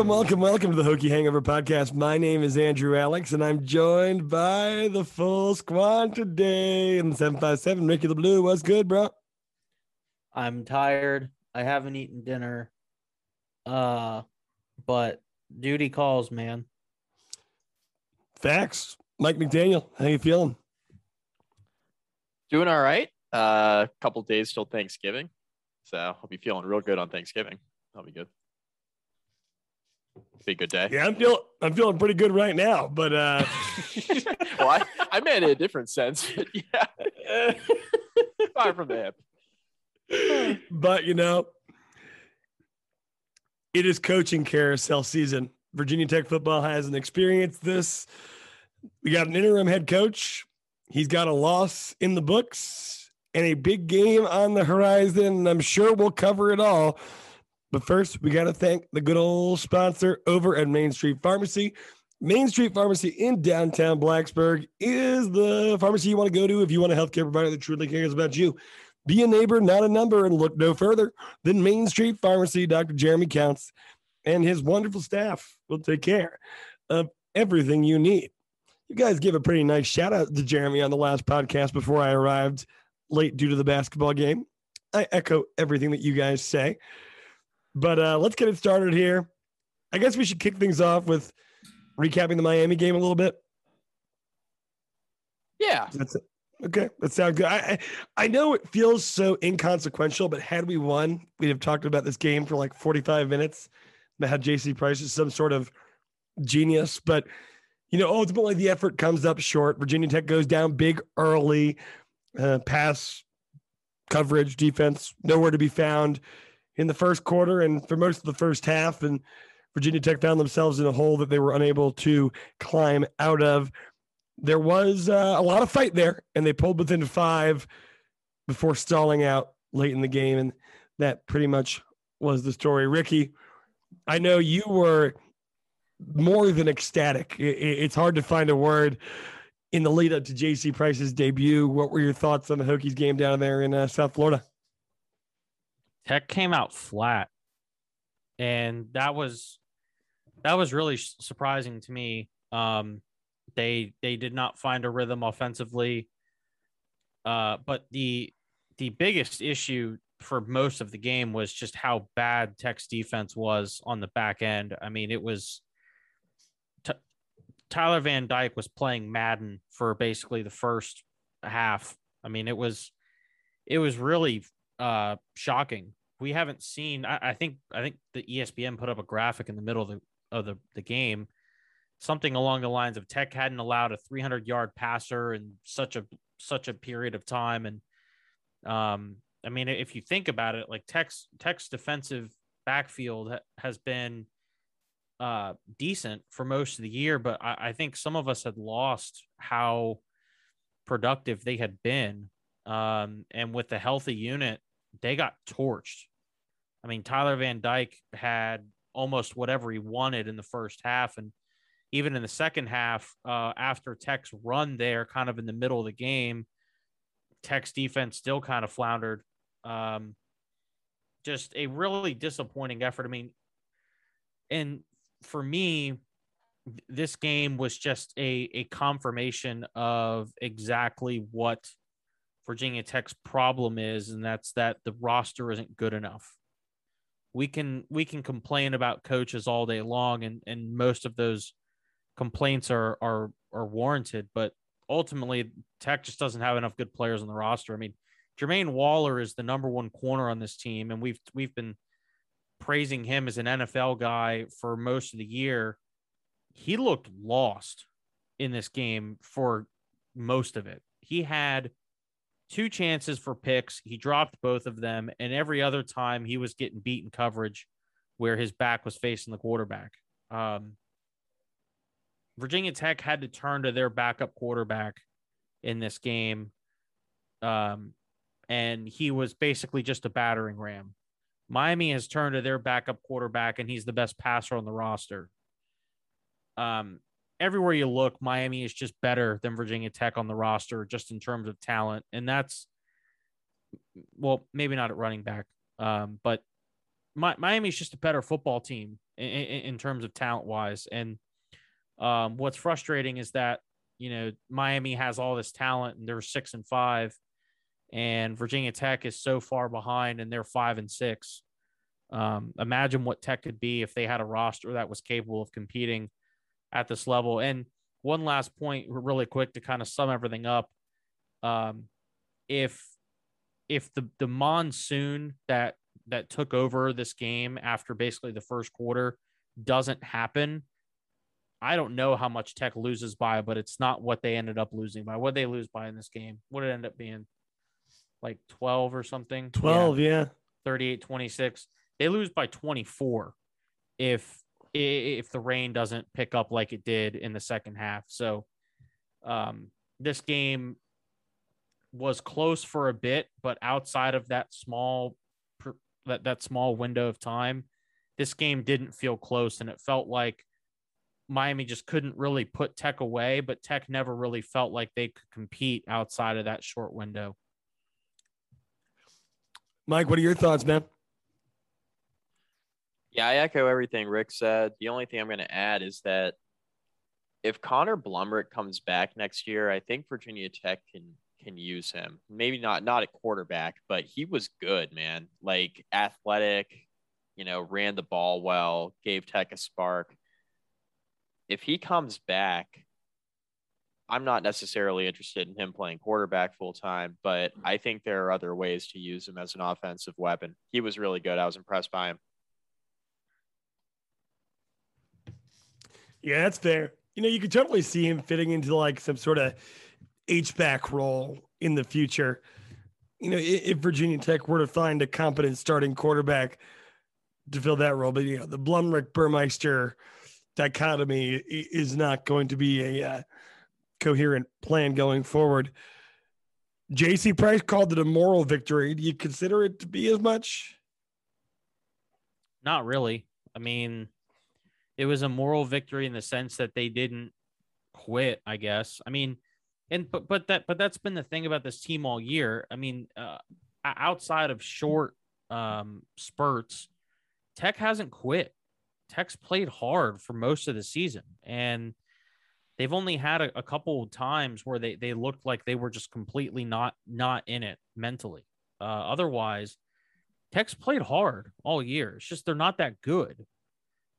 Welcome, welcome, welcome to the Hokie Hangover Podcast. My name is Andrew Alex, and I'm joined by the full squad today in the 757. Ricky the Blue, what's good, bro? I'm tired. I haven't eaten dinner. Uh, but duty calls, man. Facts. Mike McDaniel, how you feeling? Doing all right. A uh, couple days till Thanksgiving, so I'll be feeling real good on Thanksgiving. That'll be good. Be a good day. Yeah, I'm feeling I'm feeling pretty good right now, but uh well, I, I meant in a different sense. yeah. Far from the hip. But you know, it is coaching carousel season. Virginia Tech football hasn't experienced this. We got an interim head coach. He's got a loss in the books and a big game on the horizon. I'm sure we'll cover it all. But first, we got to thank the good old sponsor over at Main Street Pharmacy. Main Street Pharmacy in downtown Blacksburg is the pharmacy you want to go to if you want a healthcare provider that truly cares about you. Be a neighbor, not a number, and look no further than Main Street Pharmacy. Dr. Jeremy Counts and his wonderful staff will take care of everything you need. You guys give a pretty nice shout out to Jeremy on the last podcast before I arrived late due to the basketball game. I echo everything that you guys say. But uh, let's get it started here. I guess we should kick things off with recapping the Miami game a little bit. Yeah. That's it. Okay, that sounds good. I, I know it feels so inconsequential, but had we won, we'd have talked about this game for like 45 minutes. Had JC Price is some sort of genius, but you know, ultimately the effort comes up short. Virginia Tech goes down big early, uh, pass coverage, defense nowhere to be found in the first quarter and for most of the first half. And Virginia Tech found themselves in a hole that they were unable to climb out of. There was uh, a lot of fight there, and they pulled within five before stalling out late in the game. And that pretty much was the story. Ricky, I know you were more than ecstatic. It's hard to find a word in the lead up to JC Price's debut. What were your thoughts on the Hokies game down there in uh, South Florida? Tech came out flat, and that was that was really surprising to me. Um, they they did not find a rhythm offensively, uh, but the the biggest issue for most of the game was just how bad Tech's defense was on the back end. I mean, it was t- Tyler Van Dyke was playing Madden for basically the first half. I mean, it was it was really uh, shocking. We haven't seen. I, I, think. I think the ESPN put up a graphic in the middle of the of the, the game, something along the lines of Tech hadn't allowed a 300 yard passer in such a such a period of time, and um, I mean, if you think about it, like Tech's Tech's defensive backfield has been uh, decent for most of the year, but I, I think some of us had lost how productive they had been. Um, and with the healthy unit, they got torched. I mean, Tyler Van Dyke had almost whatever he wanted in the first half. And even in the second half, uh, after Tech's run there, kind of in the middle of the game, Tech's defense still kind of floundered. Um, just a really disappointing effort. I mean, and for me, this game was just a, a confirmation of exactly what Virginia Tech's problem is, and that's that the roster isn't good enough. We can we can complain about coaches all day long, and and most of those complaints are are are warranted, but ultimately Tech just doesn't have enough good players on the roster. I mean, Jermaine Waller is the number one corner on this team, and we've we've been praising him as an NFL guy for most of the year. He looked lost in this game for most of it. He had two chances for picks. He dropped both of them, and every other time he was getting beaten coverage where his back was facing the quarterback. Um, Virginia Tech had to turn to their backup quarterback in this game. Um, and he was basically just a battering ram. Miami has turned to their backup quarterback, and he's the best passer on the roster. Um, everywhere you look, Miami is just better than Virginia Tech on the roster, just in terms of talent. And that's, well, maybe not at running back, um, but my, is just a better football team. in, in terms of talent wise. And um, what's frustrating is that you know Miami has all this talent and they're six and five, and Virginia Tech is so far behind and they're five and six. Um, imagine what Tech could be if they had a roster that was capable of competing at this level. And one last point, really quick, to kind of sum everything up. Um, if if the the monsoon that that took over this game after basically the first quarter doesn't happen, I don't know how much Tech loses by, but it's not what they ended up losing by. What they lose by in this game? What it end up being? Like 12 or something? 12, yeah. yeah. 38 26. They lose by 24 if if the rain doesn't pick up like it did in the second half. So um this game was close for a bit, but outside of that small that that small window of time, this game didn't feel close, and it felt like Miami just couldn't really put Tech away, but Tech never really felt like they could compete outside of that short window. Mike, what are your thoughts, man? Yeah, I echo everything Rick said. The only thing I'm going to add is that if Connor Blumrick comes back next year, I think Virginia Tech can can use him. Maybe not not at quarterback, but he was good, man. Like athletic, you know, ran the ball well, gave Tech a spark. If he comes back, I'm not necessarily interested in him playing quarterback full time, but I think there are other ways to use him as an offensive weapon. He was really good. I was impressed by him. Yeah, that's fair. You know, you could totally see him fitting into like some sort of H back role in the future. You know, if Virginia Tech were to find a competent starting quarterback to fill that role, but you know, the Blumrick Burmester dichotomy is not going to be a uh, coherent plan going forward. JC Price called it a moral victory. Do you consider it to be as much? Not really. I mean, it was a moral victory in the sense that they didn't quit, I guess. I mean, and but but that but that's been the thing about this team all year. I mean, uh, outside of short um, spurts, Tech hasn't quit. Tech's played hard for most of the season, and they've only had a, a couple of times where they they looked like they were just completely not not in it mentally. Uh, otherwise, Tech's played hard all year. It's just they're not that good,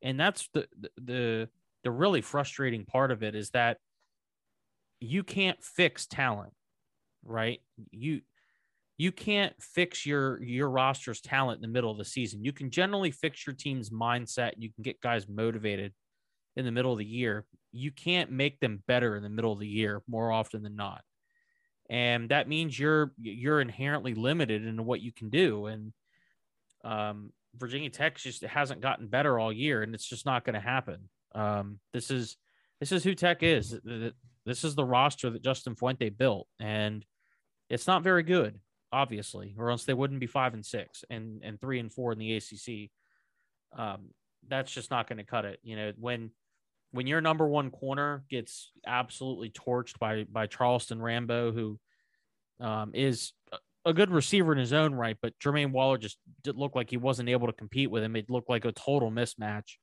and that's the the the really frustrating part of it is that you can't fix talent, right? You you can't fix your your roster's talent in the middle of the season. You can generally fix your team's mindset. You can get guys motivated in the middle of the year. You can't make them better in the middle of the year more often than not. And that means you're you're inherently limited in what you can do. And um, Virginia Tech just hasn't gotten better all year, and it's just not going to happen. Um, this is this is who Tech is. This is the roster that Justin Fuente built, and it's not very good, obviously, or else they wouldn't be five and six and and three and four in the ACC. Um, that's just not going to cut it. You know, when when your number one corner gets absolutely torched by by Charleston Rambo, who um, is a good receiver in his own right, but Jermaine Waller just did look like he wasn't able to compete with him. It looked like a total mismatch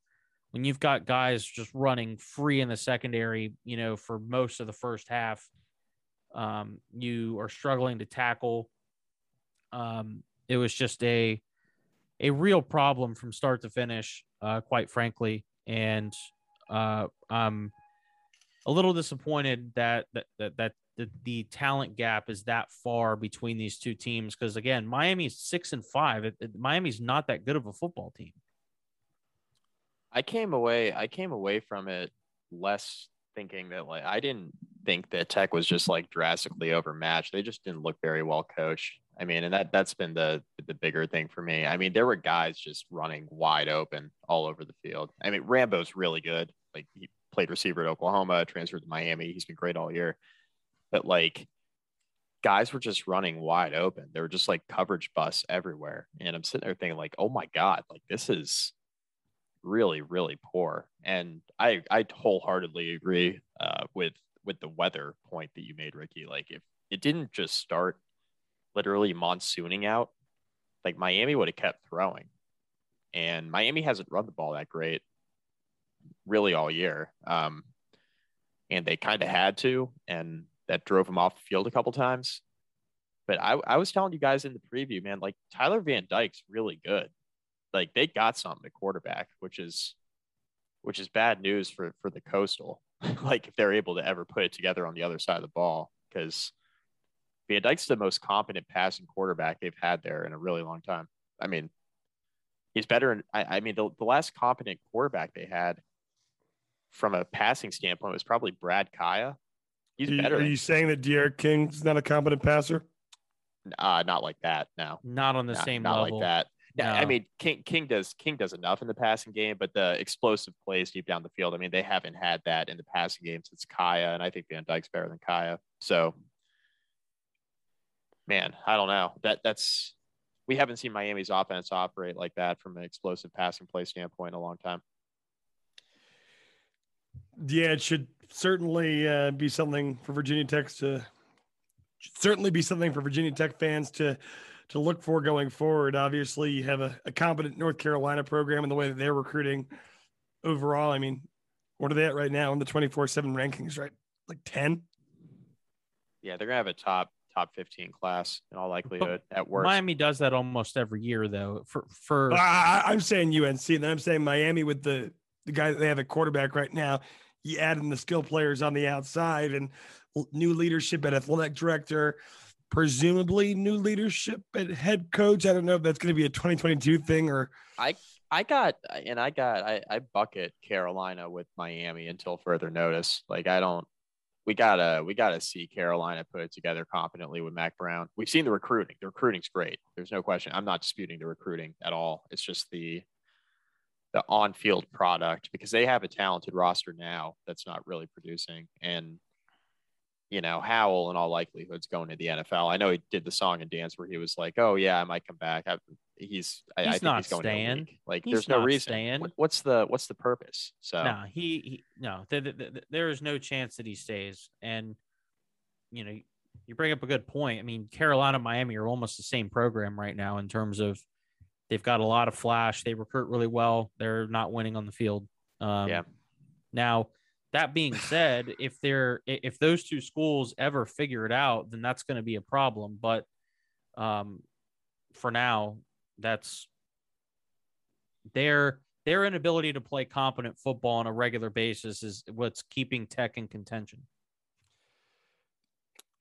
when you've got guys just running free in the secondary, you know, for most of the first half, um, you are struggling to tackle. Um, it was just a a real problem from start to finish, uh, quite frankly, and uh, I'm a little disappointed that that that, that the, the talent gap is that far between these two teams because again, Miami's six and five. It, it, Miami's not that good of a football team. I came away I came away from it less thinking that like I didn't think that Tech was just like drastically overmatched. They just didn't look very well coached. I mean, and that that's been the the bigger thing for me. I mean, there were guys just running wide open all over the field. I mean, Rambo's really good. Like he played receiver at Oklahoma, transferred to Miami. He's been great all year. But like guys were just running wide open. There were just like coverage busts everywhere. And I'm sitting there thinking like, "Oh my god, like this is really, really poor. And I I wholeheartedly agree uh, with with the weather point that you made, Ricky. Like if it didn't just start literally monsooning out, like Miami would have kept throwing. and Miami hasn't run the ball that great really all year. Um, and they kind of had to, and that drove him off the field a couple times. But I, I was telling you guys in the preview, man, like Tyler Van Dyke's really good. Like they got something at quarterback, which is which is bad news for for the coastal. like if they're able to ever put it together on the other side of the ball, because Van Dyke's the most competent passing quarterback they've had there in a really long time. I mean, he's better. In, I, I mean, the, the last competent quarterback they had from a passing standpoint was probably Brad Kaaya. He's are you, better. Are you saying that D'Eriq King's not a competent passer? uh, not like that. No, Not on the not, same not level. like that. Yeah, I mean, King King does King does enough in the passing game, but the explosive plays deep down the field. I mean, they haven't had that in the passing game since Kaaya, and I think Van Dyke's better than Kaaya. So, man, I don't know. That that's we haven't seen Miami's offense operate like that from an explosive passing play standpoint in a long time. Yeah, it should certainly uh, be something for Virginia Tech to certainly be something for Virginia Tech fans to to look for going forward. Obviously, you have a, a competent North Carolina program in the way that they're recruiting overall. I mean, what are they at right now in the twenty four seven rankings? Right, like ten. Yeah, they're gonna have a top top fifteen class in all likelihood at worst. Miami does that almost every year, though. For for I, I- I'm saying UNC, and then I'm saying Miami with the the guy that they have at quarterback right now. You add in the skill players on the outside and new leadership at athletic director, presumably new leadership at head coach. I don't know if that's going to be a 2022 thing or I got and I got I, I bucket Carolina with Miami until further notice. Like I don't we gotta we gotta see Carolina put it together competently with Mack Brown. We've seen the recruiting. The recruiting's great. There's no question. I'm not disputing the recruiting at all. It's just the the on-field product because they have a talented roster now that's not really producing. And you know, Howell in all likelihood is going to the NFL. I know he did the song and dance where he was like, "Oh yeah, I might come back." I, he's, I, I He's think not he's going to staying. the league. Like, He's there's no reason. staying. What's the what's the purpose? So no, he, he no, th- th- th- there is no chance that he stays. And you know, you bring up a good point. I mean, Carolina, Miami are almost the same program right now in terms of they've got a lot of flash. They recruit really well. They're not winning on the field. Um, Yeah. Now, that being said, if they're if those two schools ever figure it out, then that's going to be a problem. But um, for now, that's their their inability to play competent football on a regular basis is what's keeping Tech in contention.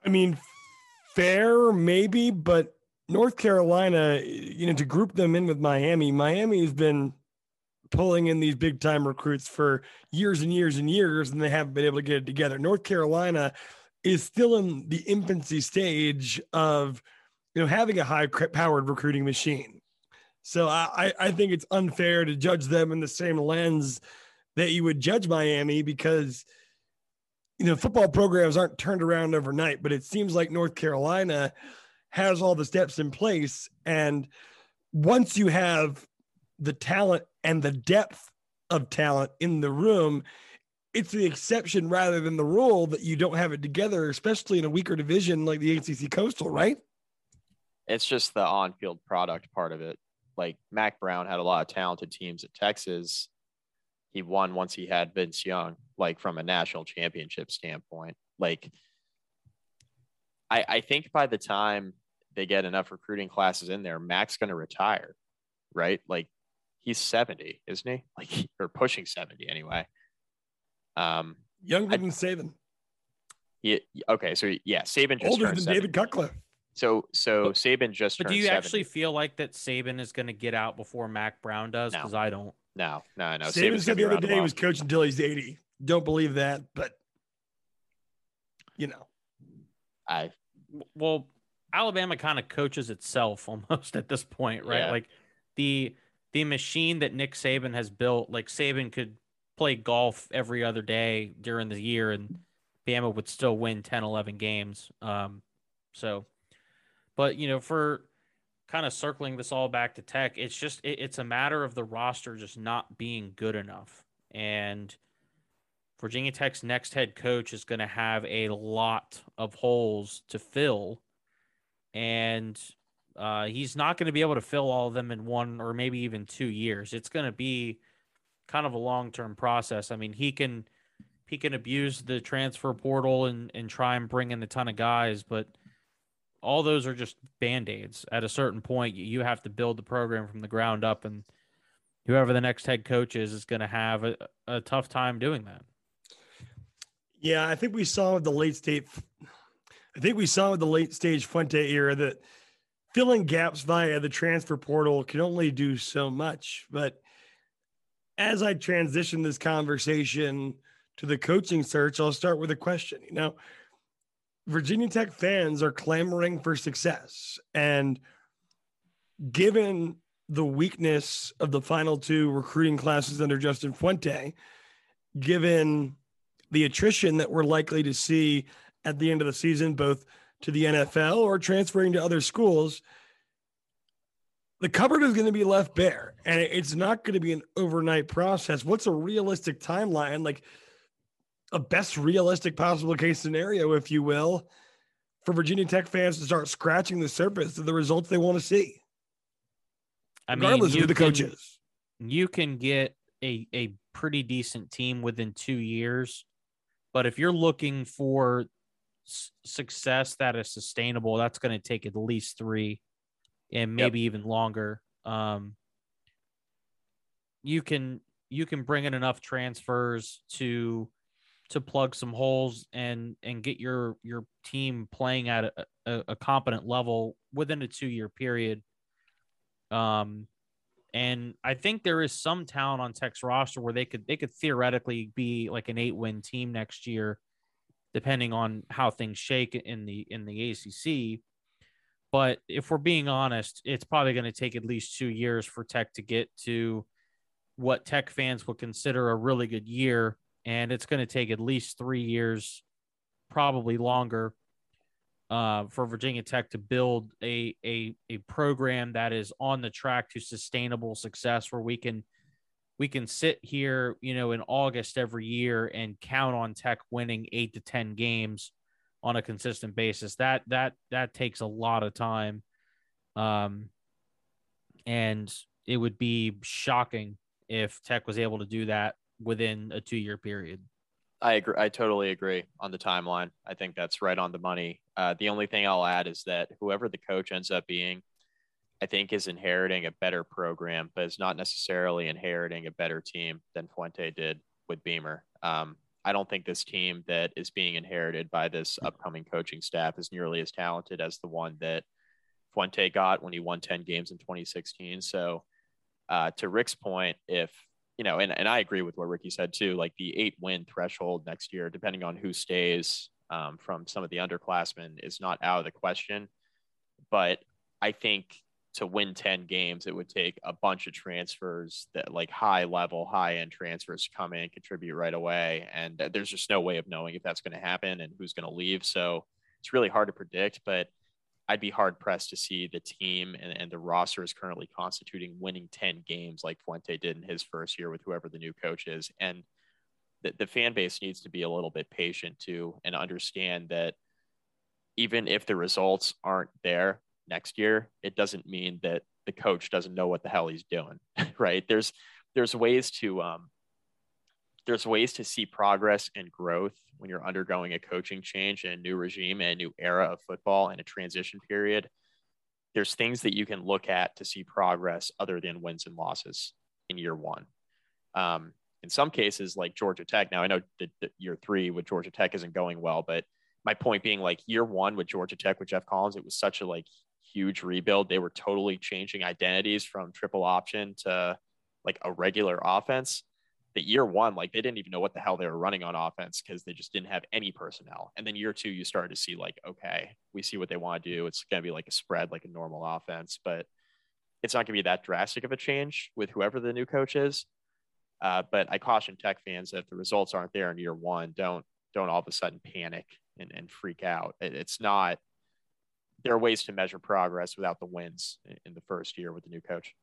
I mean, fair maybe, but North Carolina, you know, to group them in with Miami, Miami has been pulling in these big time recruits for years and years and years, and they haven't been able to get it together. North Carolina is still in the infancy stage of, you know, having a high powered recruiting machine. So I, I think it's unfair to judge them in the same lens that you would judge Miami because you know, football programs aren't turned around overnight, but it seems like North Carolina has all the steps in place. And once you have the talent and the depth of talent in the room, it's the exception rather than the rule that you don't have it together, especially in a weaker division like the ACC Coastal, right? it's just the on-field product part of it. Like Mack Brown had a lot of talented teams at Texas. He won once he had Vince Young, like from a national championship standpoint. Like I, I think by the time they get enough recruiting classes in there, Mack's going to retire, right? Like he's 70, isn't he? Like or pushing 70 anyway. Um, Younger I- than Saban, he, okay, so yeah, Saban just older than 70. David Cutcliffe. So so But- Saban just But turned do you 70. actually feel like that Saban is going to get out before Mack Brown does? No. Because I don't. No, no, no. Saban Saban's gonna said the other day he was coaching until he's 80. Don't believe that, but you know. I Well, Alabama kind of coaches itself almost at this point, right? Yeah. Like the the machine that Nick Saban has built, like Saban could play golf every other day during the year and Bama would still win 10, 11 games. Um, so, but you know, for kind of circling this all back to tech, it's just, it, it's a matter of the roster just not being good enough. And Virginia Tech's next head coach is going to have a lot of holes to fill. And Uh, he's not going to be able to fill all of them in one or maybe even two years. It's going to be kind of a long term process. I mean, he can he can abuse the transfer portal and and try and bring in a ton of guys, but all those are just band aids. At a certain point, you have to build the program from the ground up, and whoever the next head coach is is going to have a, a tough time doing that. Yeah, I think we saw the late state. I think we saw with the late stage Fuente era that filling gaps via the transfer portal can only do so much. But as I transition this conversation to the coaching search, I'll start with a question. You know, Virginia Tech fans are clamoring for success. And given the weakness of the final two recruiting classes under Justin Fuente, given the attrition that we're likely to see at the end of the season, both to the NFL or transferring to other schools, the cupboard is going to be left bare and it's not going to be an overnight process. What's a realistic timeline? Like a best realistic possible case scenario, if you will, for Virginia Tech fans to start scratching the surface of the results they want to see. I mean, regardless of who the can, coach is. You can get a, a pretty decent team within two years. But if you're looking for success that is sustainable, that's going to take at least three and maybe yep. even longer. Um, you can you can bring in enough transfers to to plug some holes and and get your your team playing at a, a, a competent level within a two year period. Um, and I think there is some talent on Tech's roster where they could they could theoretically be like an eight win team next year, depending on how things shake in the in the ACC. But if we're being honest, it's probably going to take at least two years for Tech to get to what Tech fans would consider a really good year. And it's going to take at least three years, probably longer, uh, for Virginia Tech to build a, a, a program that is on the track to sustainable success where we can we can sit here, you know, in August every year and count on Tech winning eight to 10 games on a consistent basis. That that that takes a lot of time. Um and it would be shocking if Tech was able to do that within a 2-year period. I agree. I totally agree on the timeline. I think that's right on the money. Uh, the only thing I'll add is that whoever the coach ends up being, I think is inheriting a better program, but is not necessarily inheriting a better team than Fuente did with Beamer. Um, I don't think this team that is being inherited by this upcoming coaching staff is nearly as talented as the one that Fuente got when he won 10 games in 2016. So, uh, to Rick's point, if you know, and, and I agree with what Ricky said too, like the eight win threshold next year, depending on who stays um, from some of the underclassmen, is not out of the question. But I think to win 10 games, it would take a bunch of transfers that like high level, high end transfers to come in contribute right away. And there's just no way of knowing if that's going to happen and who's going to leave. So it's really hard to predict, but I'd be hard pressed to see the team and, and the roster is currently constituting winning 10 games like Fuente did in his first year with whoever the new coach is. And the, the fan base needs to be a little bit patient too and understand that even if the results aren't there, next year, it doesn't mean that the coach doesn't know what the hell he's doing, right? There's there's ways to um, there's ways to see progress and growth when you're undergoing a coaching change and a new regime and a new era of football and a transition period. There's things that you can look at to see progress other than wins and losses in year one. Um, in some cases, like Georgia Tech. Now I know that, year three with Georgia Tech isn't going well, but my point being like year one with Georgia Tech with Geoff Collins, it was such a like huge rebuild. They were totally changing identities from triple option to like a regular offense. The year one, like they didn't even know what the hell they were running on offense because they just didn't have any personnel. And then year two, you started to see like, okay, we see what they want to do. It's going to be like a spread, like a normal offense, but it's not going to be that drastic of a change with whoever the new coach is. Uh, but I caution Tech fans that if the results aren't there in year one, don't don't all of a sudden panic and, and freak out. It, it's not there are ways to measure progress without the wins in the first year with the new coach.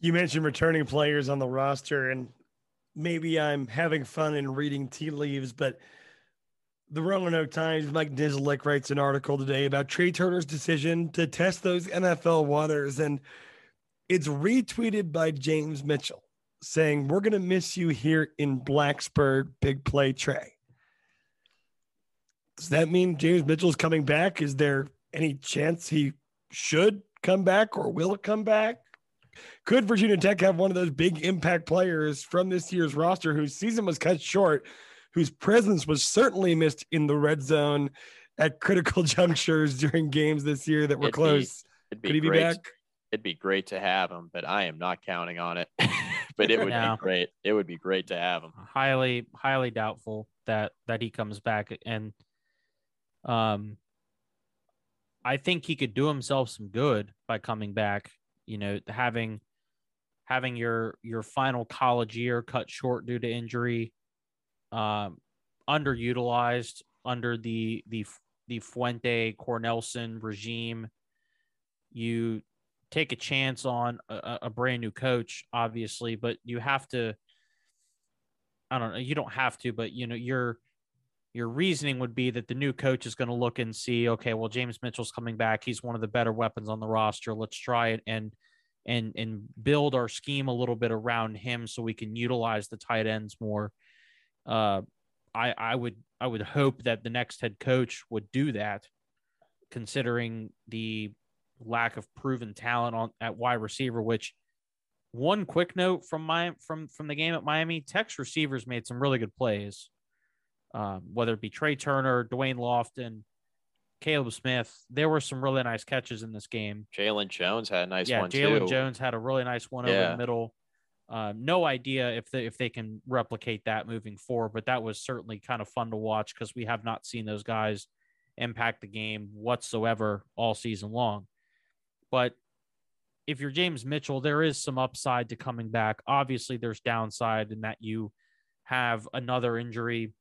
You mentioned returning players on the roster, and maybe I'm having fun and reading tea leaves, but the Roanoke Times, Mike Niziolek writes an article today about Tre Turner's decision to test those NFL waters. And it's retweeted by James Mitchell saying, We're going to miss you here in Blacksburg, big play Tre. Does that mean James Mitchell's coming back? Is there any chance he should come back or will it come back? Could Virginia Tech have one of those big impact players from this year's roster whose season was cut short whose presence was certainly missed in the red zone at critical junctures during games this year that were It'd close. It'd be Could he be great. back? It'd be great to have him, but I am not counting on it. but it would No. be great. It would be great to have him. highly highly doubtful that that he comes back and um I think he could do himself some good by coming back, you know, having having your your final college year cut short due to injury um underutilized under the the the Fuente Cornelsen regime you take a chance on a- a, brand new coach obviously but you have to I don't know. You don't have to, but you know, your your reasoning would be that the new coach is going to look and see, okay, well, James Mitchell's coming back. He's one of the better weapons on the roster. Let's try it and and and build our scheme a little bit around him so we can utilize the tight ends more. Uh, I I would I would hope that the next head coach would do that, considering the lack of proven talent on at wide receiver, which one quick note from my from from the game at Miami, Tech's receivers made some really good plays. Um, whether it be Tre Turner, Da'Wain Lofton, Kaleb Smith, there were some really nice catches in this game. Jalen Jones had a nice yeah, one Jalen. Jones had a really nice one over the middle. Um, no idea if they if they can replicate that moving forward, but that was certainly kind of fun to watch because we have not seen those guys impact the game whatsoever all season long. But if you're James Mitchell, there is some upside to coming back. Obviously, there's downside in that you have another injury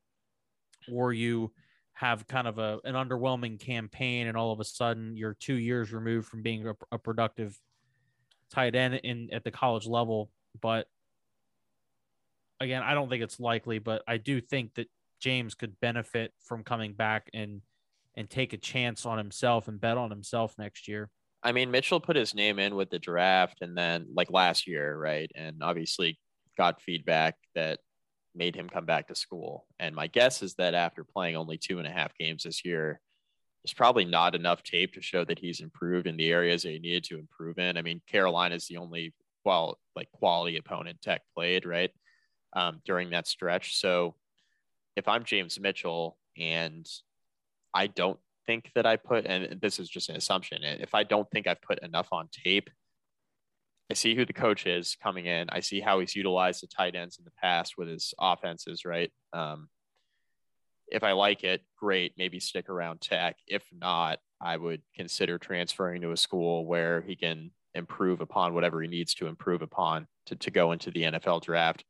or you have kind of a, an underwhelming campaign and all of a sudden you're two years removed from being a, a productive tight end in at the college level. But again, I don't think it's likely, but I do think that James could benefit from coming back and and take a chance on himself and bet on himself next year. I mean, Mitchell put his name in with the draft and then like last year, right? And obviously got feedback that made him come back to school. And my guess is that after playing only two and a half games this year, there's probably not enough tape to show that he's improved in the areas that he needed to improve in. I mean, Carolina is the only well, like quality opponent Tech played, right? Um, during that stretch. So if I'm James Mitchell and I don't think that I put, and this is just an assumption, if I don't think I've put enough on tape, I see who the coach is coming in. I see how he's utilized the tight ends in the past with his offenses, right? Um, if I like it, great, maybe stick around Tech. If not, I would consider transferring to a school where he can improve upon whatever he needs to improve upon to, to go into the NFL draft.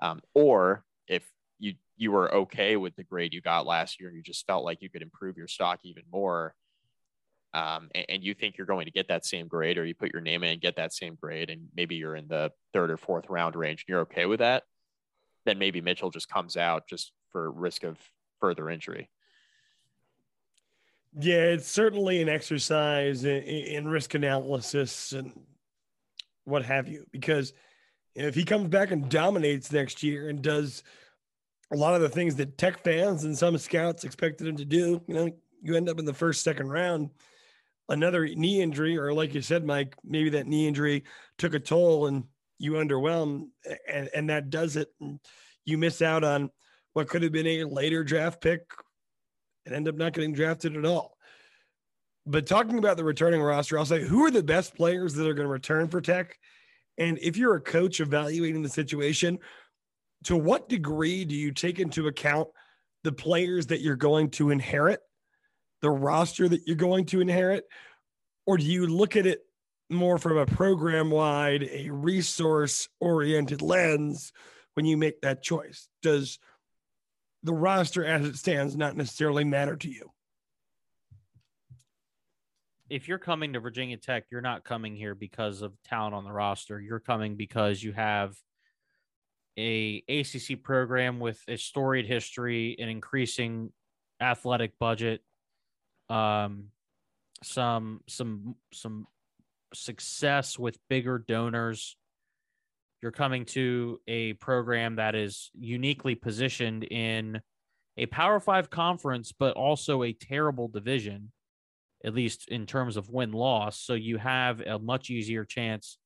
Um, or if you you were okay with the grade you got last year and you just felt like you could improve your stock even more, um, and, and you think you're going to get that same grade, or you put your name in and get that same grade, and maybe you're in the third or fourth round range, and you're okay with that, then maybe Mitchell just comes out just for risk of further injury. Yeah, it's certainly an exercise in, in risk analysis and what have you. Because if he comes back and dominates next year and does a lot of the things that Tech fans and some scouts expected him to do, you know, you end up in the first, second round. Another knee injury, or like you said, Mike, maybe that knee injury took a toll and you underwhelm, and, and that does it. And you miss out on what could have been a later draft pick and end up not getting drafted at all. But talking about the returning roster, I'll say who are the best players that are going to return for Tech? And if you're a coach evaluating the situation, to what degree do you take into account the players that you're going to inherit, the roster that you're going to inherit? Or do you look at it more from a program wide, a resource oriented lens when you make that choice? Does the roster as it stands not necessarily matter to you? if you're coming to Virginia Tech, you're not coming here because of talent on the roster. You're coming because you have a ACC program with a storied history, an increasing athletic budget, um, some some some success with bigger donors. You're coming to a program that is uniquely positioned in a Power Five conference, but also a terrible division, at least in terms of win loss. So you have a much easier chance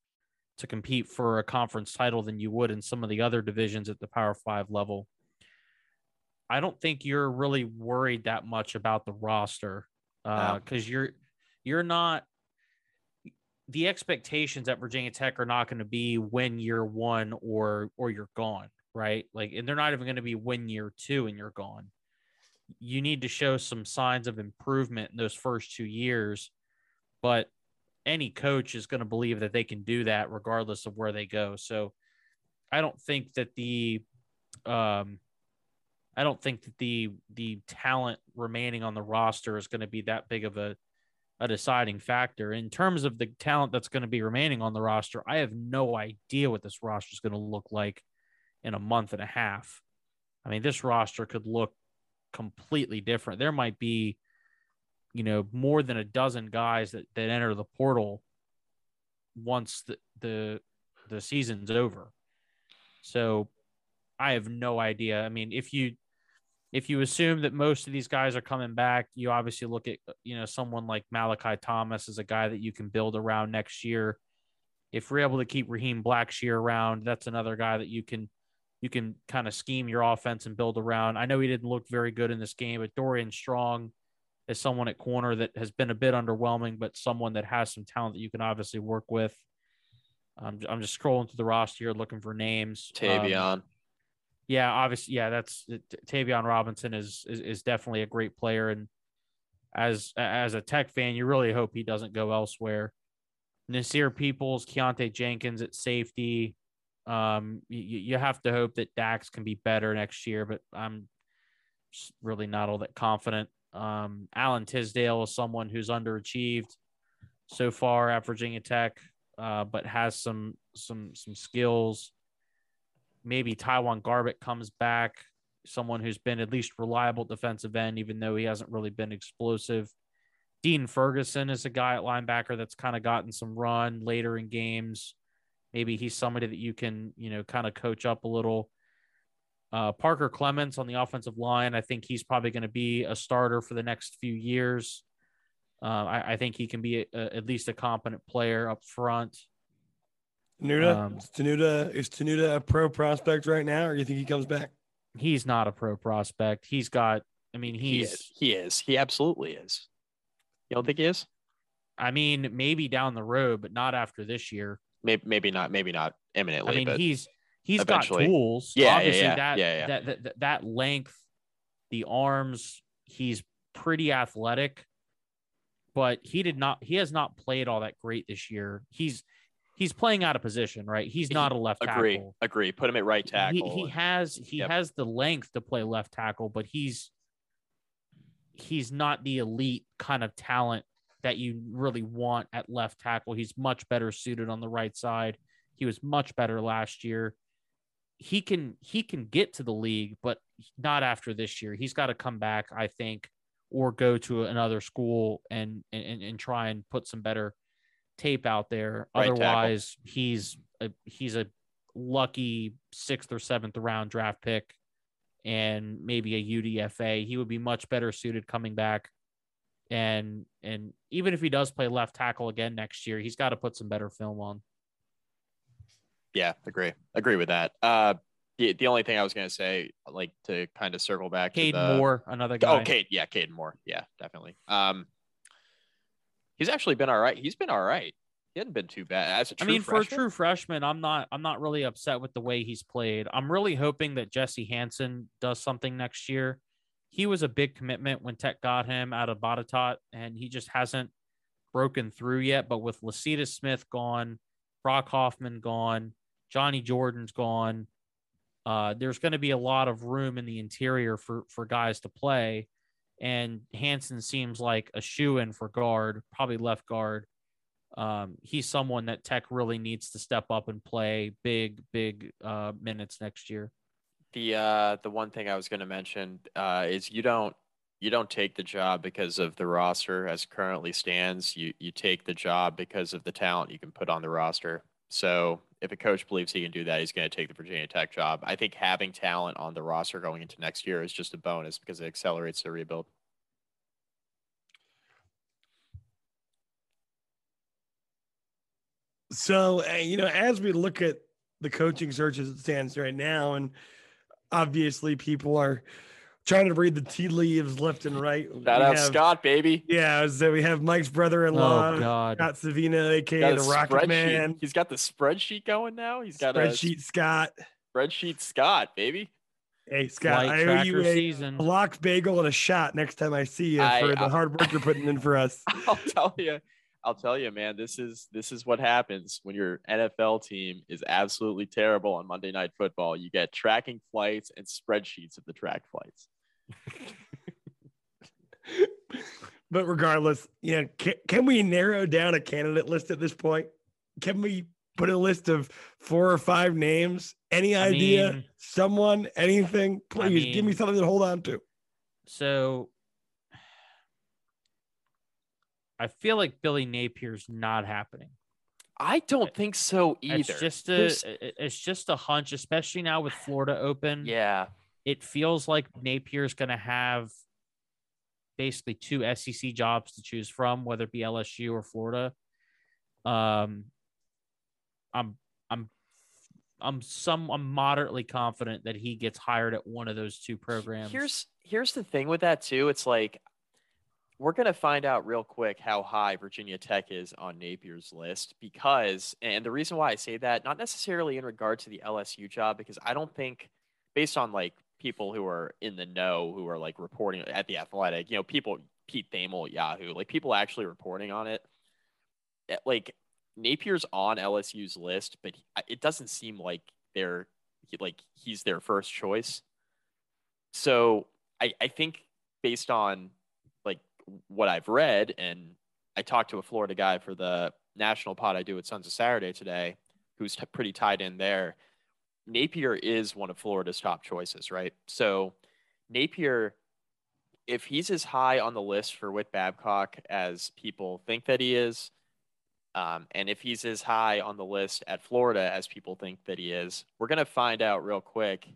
to compete for a conference title than you would in some of the other divisions at the Power Five level. I don't think you're really worried that much about the roster because uh, you're you're not the expectations at Virginia Tech are not going to be when you're one or or you're gone, right? Like, and they're not even going to be when year two and you're gone. You need to show some signs of improvement in those first two years, but any coach is going to believe that they can do that regardless of where they go. So, I don't think that the um, I don't think that the the talent remaining on the roster is going to be that big of a a deciding factor in terms of the talent that's going to be remaining on the roster. I have no idea what this roster is going to look like in a month and a half. I mean, this roster could look completely different. There might be, you know, more than a dozen guys that, that enter the portal once the, the the season's over. So I have no idea. I mean, if you if you assume that most of these guys are coming back, you obviously look at you know someone like Malachi Thomas as a guy that you can build around next year. If we're able to keep Raheem Blackshear around, that's another guy that you can you can kind of scheme your offense and build around. I know he didn't look very good in this game, but Dorian Strong is someone at corner that has been a bit underwhelming, but someone that has some talent that you can obviously work with. I'm, I'm just scrolling through the roster here looking for names. Tayvion. Um, yeah, obviously, yeah, that's Tayvion Robinson is, is is definitely a great player, and as as a Tech fan, you really hope he doesn't go elsewhere. Nasir Peoples, Keontae Jenkins at safety. Um, you, you have to hope that Dax can be better next year, but I'm really not all that confident. Um, Alan Tisdale is someone who's underachieved so far at Virginia Tech, uh, but has some some some skills maybe TyJuan Garbutt comes back, someone who's been at least reliable defensive end, even though he hasn't really been explosive. Dean Ferguson is a guy at linebacker that's kind of gotten some run later in games. Maybe he's somebody that you can, you know, kind of coach up a little. Uh, Parker Clements on the offensive line, I think he's probably going to be a starter for the next few years. Uh, I, I, think he can be a, a, at least a competent player up front. Tenuta, um, is Tenuta is Tenuta a pro prospect right now, or do you think he comes back? He's not a pro prospect. He's got. I mean, he's he is. He, is. he absolutely is. You don't think he is? I mean, maybe down the road, but not after this year. Maybe, maybe not. Maybe not imminently. I mean, he's he's eventually. got tools. Yeah, obviously yeah, yeah. that, yeah, yeah. That, that that that length, the arms. He's pretty athletic, but he did not. He has not played all that great this year. He's he's playing out of position, right? He's not a left agree, tackle. Agree. Agree. Put him at right tackle. He, he has he yep. has the length to play left tackle, but he's he's not the elite kind of talent that you really want at left tackle. He's much better suited on the right side. He was much better last year. He can he can get to the league, but not after this year. He's got to come back, I think, or go to another school and and and try and put some better tape out there. Right Otherwise, tackle. he's a, he's a lucky sixth or seventh round draft pick and maybe a UDFA. He would be much better suited coming back. And and even if he does play left tackle again next year, he's got to put some better film on. Yeah, agree. Agree with that. Uh the, the only thing I was gonna say, like to kind of circle back Caden to the... Moore, another guy. Oh, Cade, yeah, Kaden Moore. Yeah, definitely. Um he's actually been all right. He's been all right. He hasn't been too bad. As a I mean, freshman, for a true freshman, I'm not I'm not really upset with the way he's played. I'm really hoping that Jesse Hansen does something next year. He was a big commitment when Tech got him out of Botetourt, and he just hasn't broken through yet. But with Lecitus Smith gone, Brock Hoffman gone, Johnny Jordan's gone, uh, there's going to be a lot of room in the interior for for guys to play and Hansen seems like a shoe in for guard, probably left guard. Um, he's someone that Tech really needs to step up and play big, big uh, minutes next year. The uh, the one thing I was going to mention uh, is you don't you don't take the job because of the roster as currently stands. You you take the job because of the talent you can put on the roster. So if a coach believes he can do that, he's going to take the Virginia Tech job. I think having talent on the roster going into next year is just a bonus because it accelerates the rebuild. So, uh, you know, as we look at the coaching search as it stands right now, and obviously people are trying to read the tea leaves left and right. Shout out Scott, baby. Yeah, so we have Mike's brother-in-law, Oh, God. Scott Savina, aka the Rocket. Man. He's got the spreadsheet going now. He's got a Spreadsheet Scott. spreadsheet Scott, baby. Hey Scott, Flight I owe you tracker a season. locked bagel and a shot next time I see you I- for the I- hard work you're putting in for us. I'll tell you. I'll tell you, man. This is this is what happens when your NFL team is absolutely terrible on Monday Night Football. You get tracking flights and spreadsheets of the track flights. But regardless, you know, can, can we narrow down a candidate list at this point? Can we put a list of four or five names? Any I idea? mean- Someone? Anything? Please give me something to hold on to. So I feel like Billy Napier's not happening. I don't think so either. It's just a There's- it's just a hunch, especially now with Florida open. yeah. It feels like Napier's going to have basically two SEC jobs to choose from, whether it be LSU or Florida. Um, I'm I'm I'm some I'm moderately confident that he gets hired at one of those two programs. Here's here's the thing with that too. It's like we're gonna find out real quick how high Virginia Tech is on Napier's list because, and the reason why I say that, not necessarily in regard to the LSU job, because I don't think, based on like people who are in the know, who are like reporting at the Athletic, you know, people Pete Thamel Yahoo, like people actually reporting on it, eh, like Napier's on LSU's list, but it doesn't seem like they're like he's their first choice. So I, I think based on like what I've read, and I talked to a Florida guy for the national pod I do with Sons of Saturday today, who's t- pretty tied in there. Napier is one of Florida's top choices, right? So Napier, if he's as high on the list for Whit Babcock as people think that he is, um, and if he's as high on the list at Florida as people think that he is, we're going to find out real quick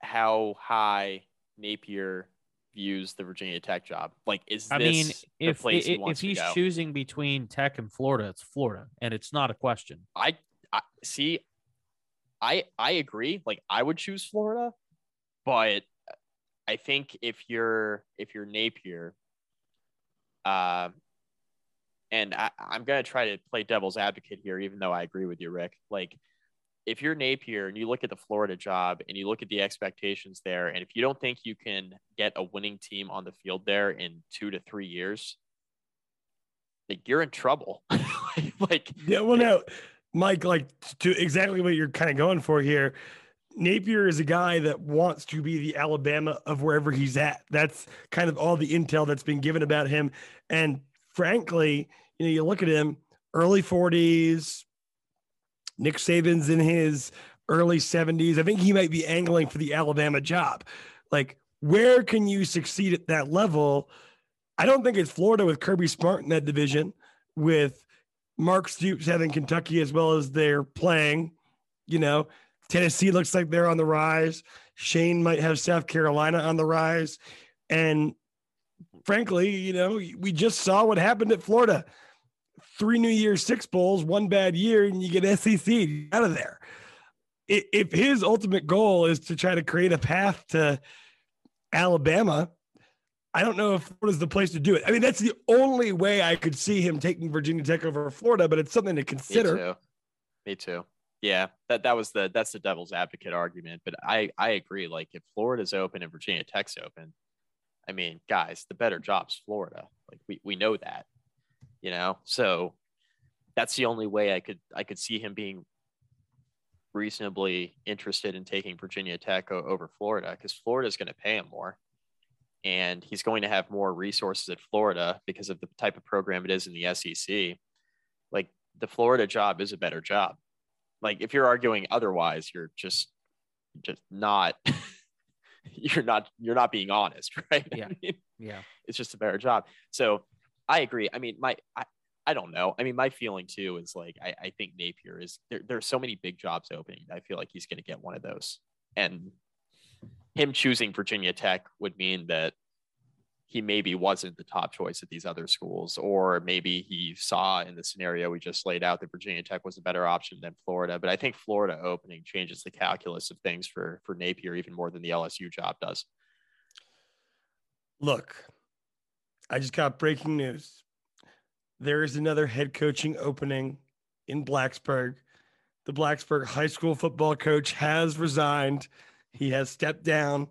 how high Napier views the Virginia Tech job. Like, is this I mean, the if place he if, wants if he's choosing between Tech and Florida, it's Florida, and it's not a question. I, I see. I I agree. Like, I would choose Florida, but I think if you're if you're Napier, um, and I, I'm gonna try to play devil's advocate here, even though I agree with you, Rick. Like, if you're Napier and you look at the Florida job and you look at the expectations there, and if you don't think you can get a winning team on the field there in two to three years, like you're in trouble. like, Yeah, well, no, Mike, like to exactly what you're kind of going for here. Napier is a guy that wants to be the Alabama of wherever he's at. That's kind of all the intel that's been given about him. And frankly, you know, you look at him, early 40s, Nick Saban's in his early 70s. I think he might be angling for the Alabama job. Like, where can you succeed at that level? I don't think it's Florida with Kirby Smart in that division, with Mark Stoops having Kentucky as well as they're playing. You know, Tennessee looks like they're on the rise. Shane might have South Carolina on the rise. And frankly, you know, we just saw what happened at Florida. Three New Year's Six Bowls, one bad year, and you get SEC out of there. If his ultimate goal is to try to create a path to Alabama, I don't know if Florida's the place to do it. I mean, that's the only way I could see him taking Virginia Tech over Florida, but it's something to consider. Me too. Me too. Yeah, that that was the that's the devil's advocate argument, but I I agree. Like if Florida's open and Virginia Tech's open, I mean, guys, the better job's Florida. Like we we know that, you know. So that's the only way I could I could see him being reasonably interested in taking Virginia Tech over Florida because Florida's going to pay him more. And he's going to have more resources at Florida because of the type of program it is in the SEC. Like the Florida job is a better job. Like if you're arguing otherwise, you're just just not you're not you're not being honest, right? Yeah. I mean, Yeah. it's just a better job. So I agree. I mean, my I, I don't know. I mean, my feeling too is like I, I think Napier is there. There are so many big jobs opening. I feel like he's going to get one of those, and him choosing Virginia Tech would mean that he maybe wasn't the top choice at these other schools, or maybe he saw in the scenario we just laid out that Virginia Tech was a better option than Florida. But I think Florida opening changes the calculus of things for for Napier even more than the LSU job does. Look, I just got breaking news. There is another head coaching opening in Blacksburg. The Blacksburg high school football coach has resigned. He has stepped down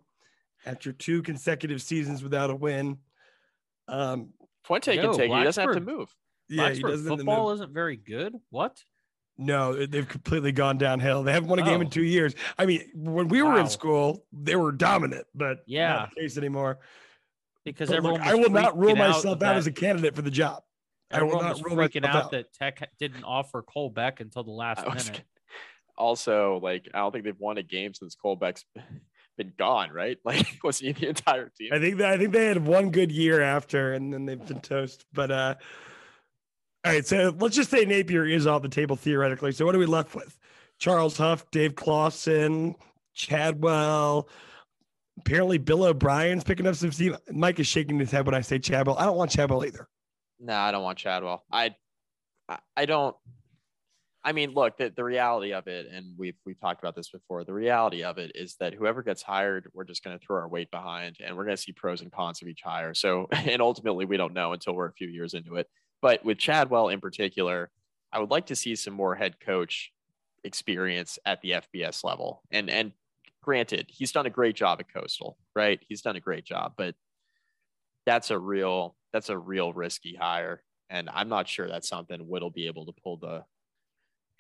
after two consecutive seasons without a win. Um, Fuente Yo, can take it. He doesn't have to move. yeah, he doesn't football move. isn't very good. What? No, they've completely gone downhill. They haven't won a game in Oh. two years. I mean, when we were Wow. in school, they were dominant, but Yeah. not the case anymore. Because But look, everyone I will not rule myself out that- as a candidate for the job. I will not was rule freaking out, out. that Tech didn't offer Cole Beck until the last I was minute. Also like I don't think they've won a game since Cole Beck's been gone, right? Like was he the entire team? I think that I think they had one good year after, and then they've been toast. But uh, all right, so let's just say Napier is off the table theoretically. So what are we left with? Charles Huff, Dave Clawson, Chadwell. Apparently, Bill O'Brien's picking up some steam. Mike is shaking his head when I say Chadwell. I don't want Chadwell either. No, I don't want Chadwell. I, I, I don't. I mean, look, the, the reality of it, and we've we've talked about this before. The reality of it is that whoever gets hired, we're just going to throw our weight behind, and we're going to see pros and cons of each hire. So, and ultimately, we don't know until we're a few years into it. But with Chadwell in particular, I would like to see some more head coach experience at the FBS level. And and granted, he's done a great job at Coastal, right? He's done a great job, but that's a real that's a real risky hire. And I'm not sure that's something will be able to pull the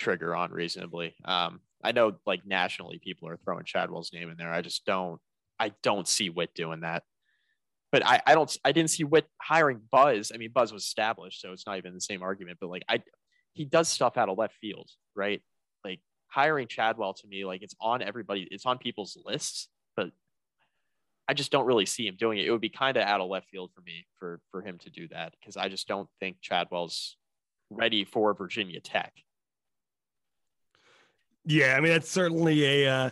trigger on reasonably. Um, I know like nationally people are throwing Chadwell's name in there. I just don't I don't see Whit doing that. But I, I don't I didn't see Whit hiring Buzz. I mean Buzz was established, so it's not even the same argument, but like I he does stuff out of left field, right? Like hiring Chadwell to me, like it's on everybody, it's on people's lists, but I just don't really see him doing it. It would be kind of out of left field for me for for him to do that because I just don't think Chadwell's ready for Virginia Tech. Yeah, I mean that's certainly a, uh,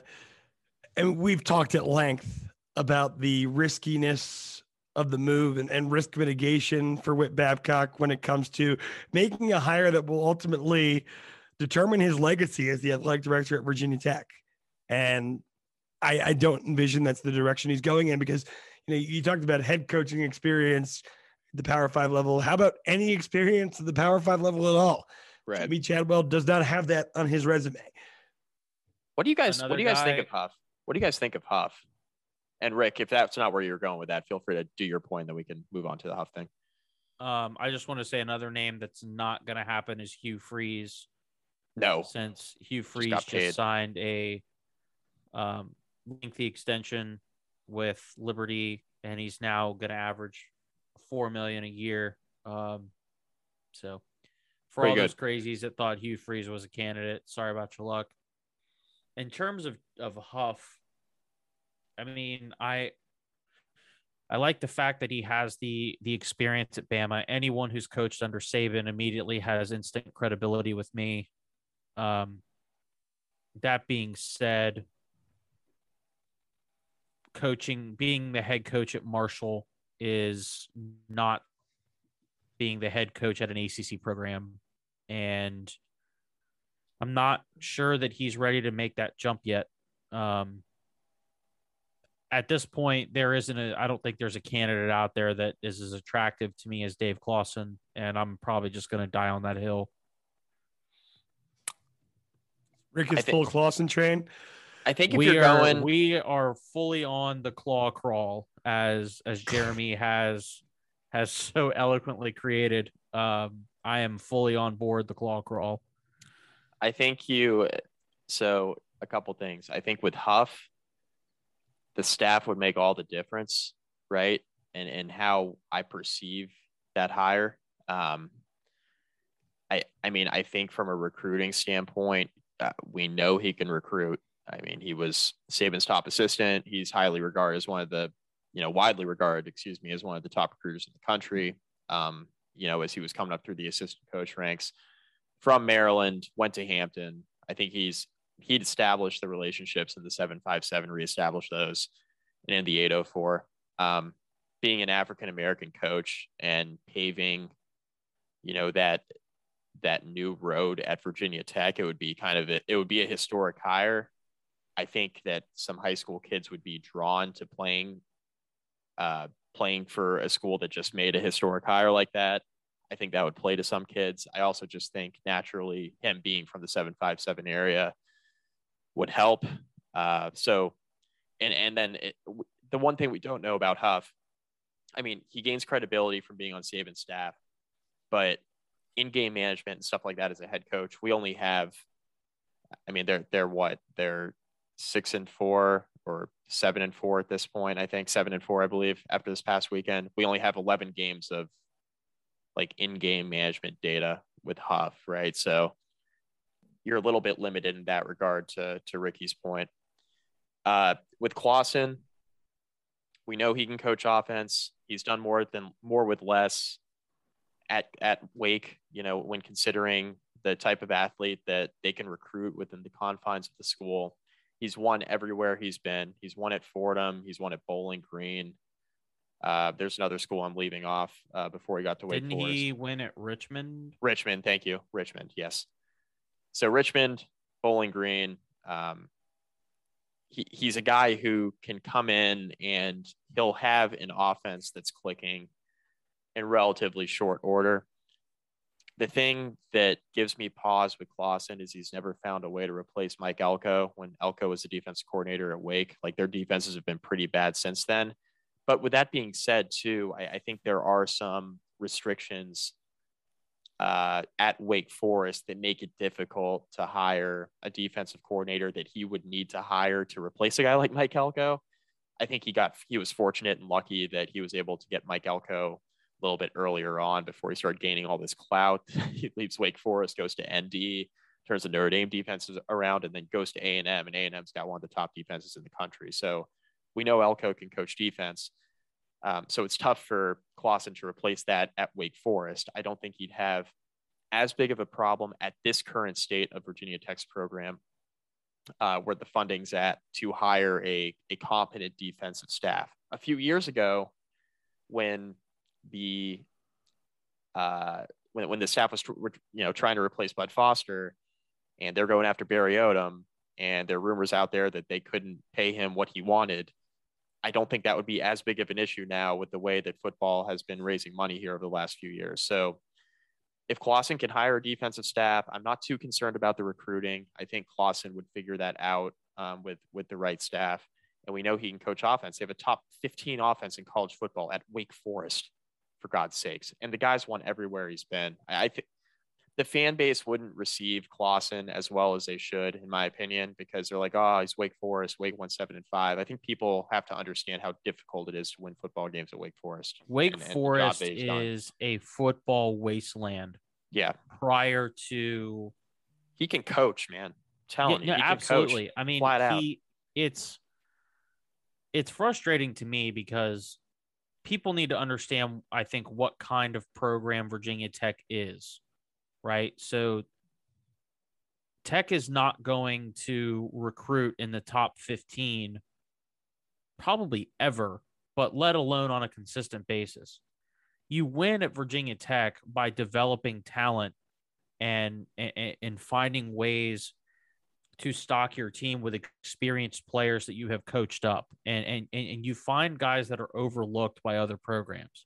and we've talked at length about the riskiness of the move and, and risk mitigation for Whit Babcock when it comes to making a hire that will ultimately determine his legacy as the athletic director at Virginia Tech. And I, I don't envision that's the direction he's going in because you know you talked about head coaching experience, the Power Five level. How about any experience at the Power Five level at all? Right. Jimmy Chadwell does not have that on his resume. What do you guys Another what do you guys think of Huff? What do you guys think of Huff? And Rick, if that's not where you're going with that, feel free to do your point, then we can move on to the Huff thing. Um, I just want to say another name that's not going to happen is Hugh Freeze, No. since Hugh Freeze got just, signed a um, lengthy extension with Liberty, and he's now going to average four million a year. Um, so for Pretty all those crazies that thought Hugh Freeze was a candidate, sorry about your luck. In terms of of Huff, I mean, I I like the fact that he has the the experience at Bama. Anyone who's coached under Saban immediately has instant credibility with me. Um, that being said, coaching, being the head coach at Marshall is not being the head coach at an ACC program, and I'm not sure that he's ready to make that jump yet. Um, at this point, there isn't a. I don't think there's a candidate out there that is as attractive to me as Dave Clawson, and I'm probably just going to die on that hill. Rick is thi- full Clawson train. I think if we you're are going we are fully on the claw crawl as as Jeremy has has so eloquently created. Um, I am fully on board the claw crawl. I think you so a couple things. I think with Huff, the staff would make all the difference, right? And and how I perceive that hire. Um I I mean, I think from a recruiting standpoint, uh, we know he can recruit. I mean, he was Saban's top assistant. He's highly regarded as one of the, you know, widely regarded, excuse me, as one of the top recruiters in the country. Um, you know, as he was coming up through the assistant coach ranks from Maryland, went to Hampton. I think he's he'd established the relationships in the 757, reestablished those and in the 804. Um, being an African American coach and paving, you know, that that new road at Virginia Tech, it would be kind of a, it would be a historic hire. I think that some high school kids would be drawn to playing uh, playing for a school that just made a historic hire like that. I think that would play to some kids. I also just think naturally him being from the 757 area would help. Uh, so, and and then it, the one thing we don't know about Huff, I mean, he gains credibility from being on Saban's staff, but in-game management and stuff like that as a head coach, we only have. I mean, they're they're what they're six and four or seven and four at this point. I think seven and four, I believe, after this past weekend. We only have 11 games of like in-game management data with Huff, right? So you're a little bit limited in that regard to to Ricky's point. Uh, with Clawson, we know he can coach offense. He's done more than more with less at at Wake. You know, when considering the type of athlete that they can recruit within the confines of the school, he's won everywhere he's been. He's won at Fordham. He's won at Bowling Green. Uh, there's another school I'm leaving off uh, before he got to Wake Didn't Forest. he win at Richmond? Richmond, thank you. Richmond, yes. So Richmond, Bowling Green, um, he, he's a guy who can come in and he'll have an offense that's clicking in relatively short order. The thing that gives me pause with Clawson is he's never found a way to replace Mike Elko when Elko was the defense coordinator at Wake. Like their defenses have been pretty bad since then. But with that being said, too, I, I think there are some restrictions uh, at Wake Forest that make it difficult to hire a defensive coordinator that he would need to hire to replace a guy like Mike Elko. I think he got he was fortunate and lucky that he was able to get Mike Elko a little bit earlier on before he started gaining all this clout. he leaves Wake Forest, goes to ND, turns the Notre Dame defenses around, and then goes to A and M, and A and M's got one of the top defenses in the country. So we know Elko can coach defense. Um, so it's tough for Clawson to replace that at Wake Forest. I don't think he'd have as big of a problem at this current state of Virginia Tech's program, uh, where the funding's at to hire a, a competent defensive staff. A few years ago, when the uh, when, when the staff was you know trying to replace Bud Foster, and they're going after Barry Odom, and there are rumors out there that they couldn't pay him what he wanted. I don't think that would be as big of an issue now with the way that football has been raising money here over the last few years. So if Clawson can hire a defensive staff, I'm not too concerned about the recruiting. I think Clawson would figure that out um, with with the right staff, and we know he can coach offense. They have a top 15 offense in college football at Wake Forest, for God's sakes, and the guy's won everywhere he's been. I, I think the fan base wouldn't receive Clawson as well as they should, in my opinion, because they're like, oh, he's Wake Forest, Wake one seven and five. I think people have to understand how difficult it is to win football games at Wake Forest. Wake and- and Forest that he's done. is a football wasteland Yeah, prior to he can coach, man. I'm telling Yeah, you, no, absolutely. I mean, he it's it's frustrating to me because people need to understand, I think, what kind of program Virginia Tech is, right? So Tech is not going to recruit in the top 15 probably ever, but let alone on a consistent basis. You win at Virginia Tech by developing talent and and, and finding ways to stock your team with experienced players that you have coached up and and and you find guys that are overlooked by other programs.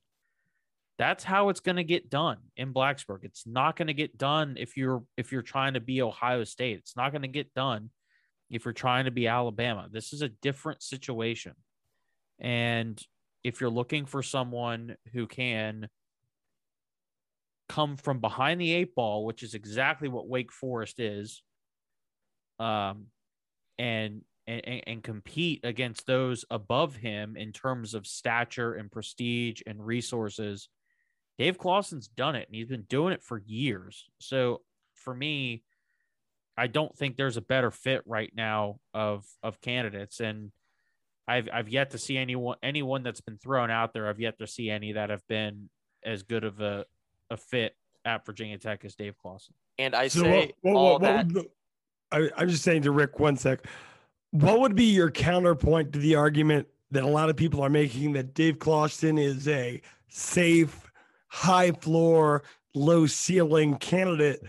That's how it's going to get done in Blacksburg. It's not going to get done if you're if you're trying to be Ohio State. It's not going to get done if you're trying to be Alabama. This is a different situation. And if you're looking for someone who can come from behind the eight ball, which is exactly what Wake Forest is, um, and and, and compete against those above him in terms of stature and prestige and resources. Dave Clawson's done it, and he's been doing it for years. So for me, I don't think there's a better fit right now of of candidates, and I've I've yet to see anyone anyone that's been thrown out there. I've yet to see any that have been as good of a a fit at Virginia Tech as Dave Clawson. And I So say what, what, all what, what that. would the- I, I'm just saying to Rick one sec. What would be your counterpoint to the argument that a lot of people are making that Dave Clawson is a safe, high floor, low ceiling candidate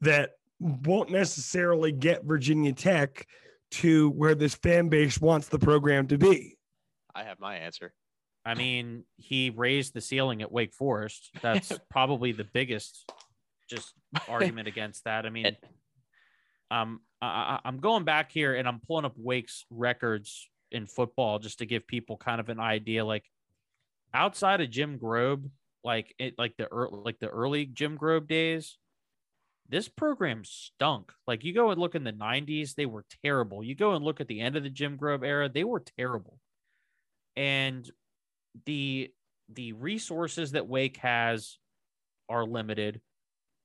that won't necessarily get Virginia Tech to where this fan base wants the program to be? I have my answer. I mean, he raised the ceiling at Wake Forest. That's probably the biggest just argument against that. I mean, um, I, I- I'm going back here and I'm pulling up Wake's records in football just to give people kind of an idea. Like outside of Jim Grobe, like it, like the like the early Jim Grobe days, this program stunk. Like you go and look in the 90s, they were terrible. You go and look at the end of the Jim Grobe era, they were terrible. And the the resources that Wake has are limited.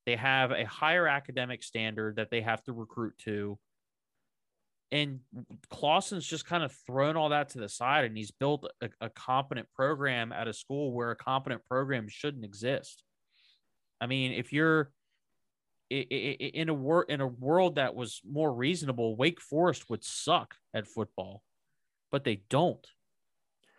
They have a higher academic standard that they have to recruit to. And Clawson's just kind of thrown all that to the side and he's built a, a competent program at a school where a competent program shouldn't exist. I mean, if you're in a wor- in a world that was more reasonable, Wake Forest would suck at football, but they don't.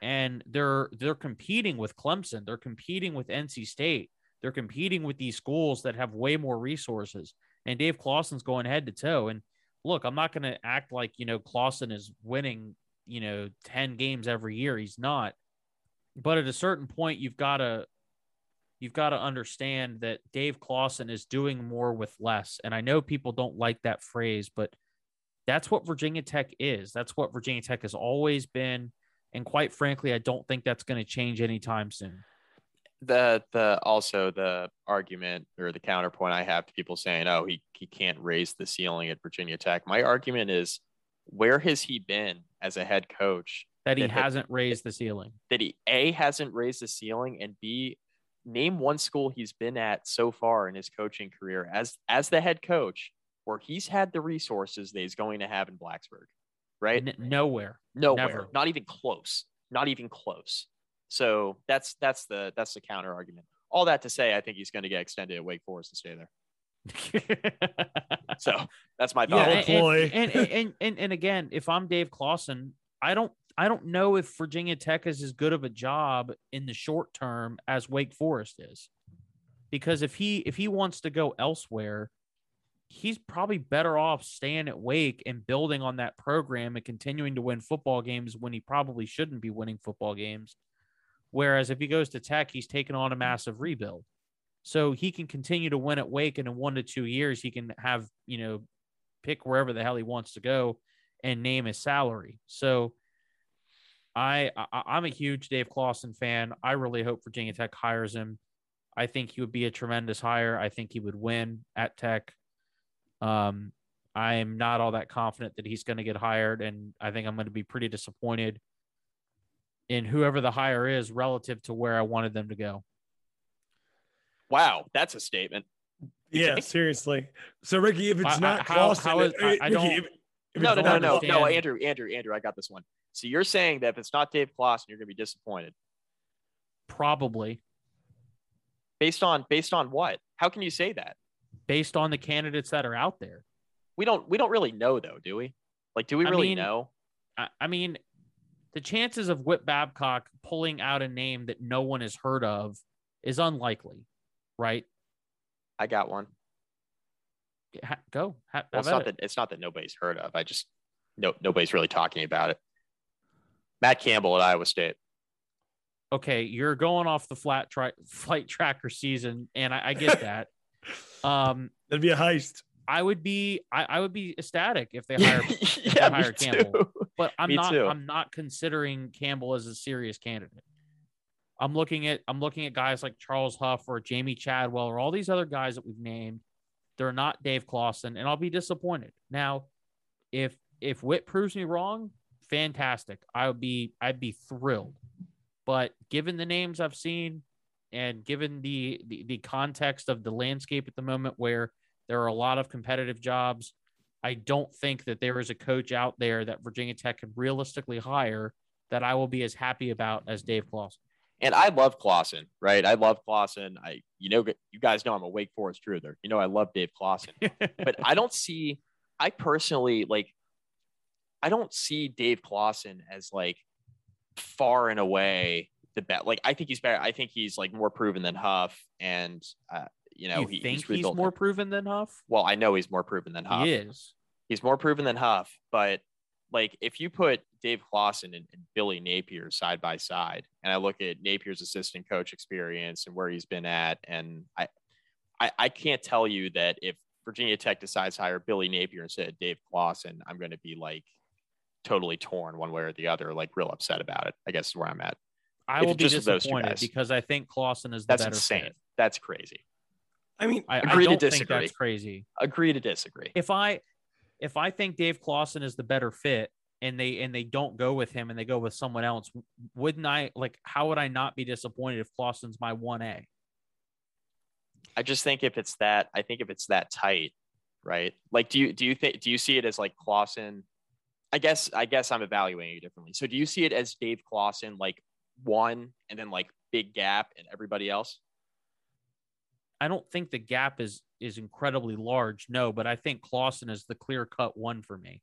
And they're they're competing with Clemson, they're competing with NC State, they're competing with these schools that have way more resources. And Dave Clawson's going head to toe. And look, I'm not going to act like you know Clawson is winning you know ten games every year. He's not. But at a certain point, you've got to you've got to understand that Dave Clawson is doing more with less. And I know people don't like that phrase, but that's what Virginia Tech is. That's what Virginia Tech has always been. And quite frankly, I don't think that's going to change anytime soon. The the also the argument or the counterpoint I have to people saying, "Oh, he he can't raise the ceiling at Virginia Tech." My argument is, where has he been as a head coach That he That- hasn't raised the ceiling. that he a hasn't raised the ceiling and b name one school he's been at so far in his coaching career as as the head coach where he's had the resources that he's going to have in Blacksburg, right? N- nowhere. Nowhere, never. not even close, not even close. So that's that's the that's the counter argument. All that to say, I think he's going to get extended at Wake Forest and stay there. So that's my Yeah, thought. Oh, and, and, and, and, and, and again, if I'm Dave Clawson, I don't I don't know if Virginia Tech is as good of a job in the short term as Wake Forest is. Because if he if he wants to go elsewhere, he's probably better off staying at Wake and building on that program and continuing to win football games when he probably shouldn't be winning football games. Whereas if he goes to Tech, he's taken on a massive rebuild. So he can continue to win at Wake, and in one to two years, he can have, you know, pick wherever the hell he wants to go and name his salary. So I, I I'm a huge Dave Clawson fan. I really hope Virginia Tech hires him. I think he would be a tremendous hire. I think he would win at Tech. Um, I am not all that confident that he's going to get hired, and I think I'm going to be pretty disappointed in whoever the hire is relative to where I wanted them to go. Wow, that's a statement. Yeah, think? seriously. So Ricky, if it's I- I- not how- Clawson, how is- uh, I- I Ricky, don't- if- if No, no, no, no, no. Andrew, Andrew, Andrew, I got this one. So you're saying that if it's not Dave Clawson, you're going to be disappointed Probably based on based on what? How can you say that? based on the candidates that are out there. We don't we don't really know though, do we? Like, do we I really mean, know? I, I mean, the chances of Whit Babcock pulling out a name that no one has heard of is unlikely, right? I got one. Ha- go. Ha- Well, it's not it. that it's not that nobody's heard of. I just no nobody's really talking about it. Matt Campbell at Iowa State. okay, you're going off the flat tri- flight tracker season, and I, I get that. um, That'd be a heist. I would be I, I would be ecstatic if they hire yeah, me hire Campbell. too. But I'm Me not too. I'm not considering Campbell as a serious candidate. I'm looking at I'm looking at guys like Charles Huff or Jamey Chadwell or all these other guys that we've named. They're not Dave Clawson, and I'll be disappointed. Now, if if Whit proves me wrong, fantastic. I would be I'd be thrilled. But given the names I've seen and given the, the the context of the landscape at the moment where there are a lot of competitive jobs, I don't think that there is a coach out there that Virginia Tech could realistically hire that I will be as happy about as Dave Clawson. And I love Clawson, right? I love Clawson. I, you know, you guys know I'm a Wake Forest truther. You know, I love Dave Clawson, but I don't see, I personally like, I don't see Dave Clawson as like far and away the best. Like, I think he's better. I think he's like more proven than Huff. And, uh, you know, you he, think he's, he's more proven than Huff? Well, I know he's more proven than Huff. He is. He's more proven than Huff, but like if you put Dave Clawson and, and, Billy Napier side by side, and I look at Napier's assistant coach experience and where he's been at, and I, I, I can't tell you that if Virginia Tech decides to hire Billy Napier instead of Dave Clawson, I'm going to be like totally torn one way or the other, like real upset about it. I guess is where I'm at. I if will be disappointed because I think Clawson is the that's better insane. Fit. That's crazy. I mean, I, agree I don't to disagree. think that's crazy. Agree to disagree. If I if I think Dave Clawson is the better fit and they and they don't go with him and they go with someone else, wouldn't I like how would I not be disappointed if Clawson's my 1A? I just think if it's that, I think if it's that tight, right? Like do you do you think do you see it as like Clawson? I guess I guess I'm evaluating it differently. So do you see it as Dave Clawson like one and then like big gap and everybody else? I don't think the gap is is incredibly large. No, but I think Clawson is the clear cut one for me.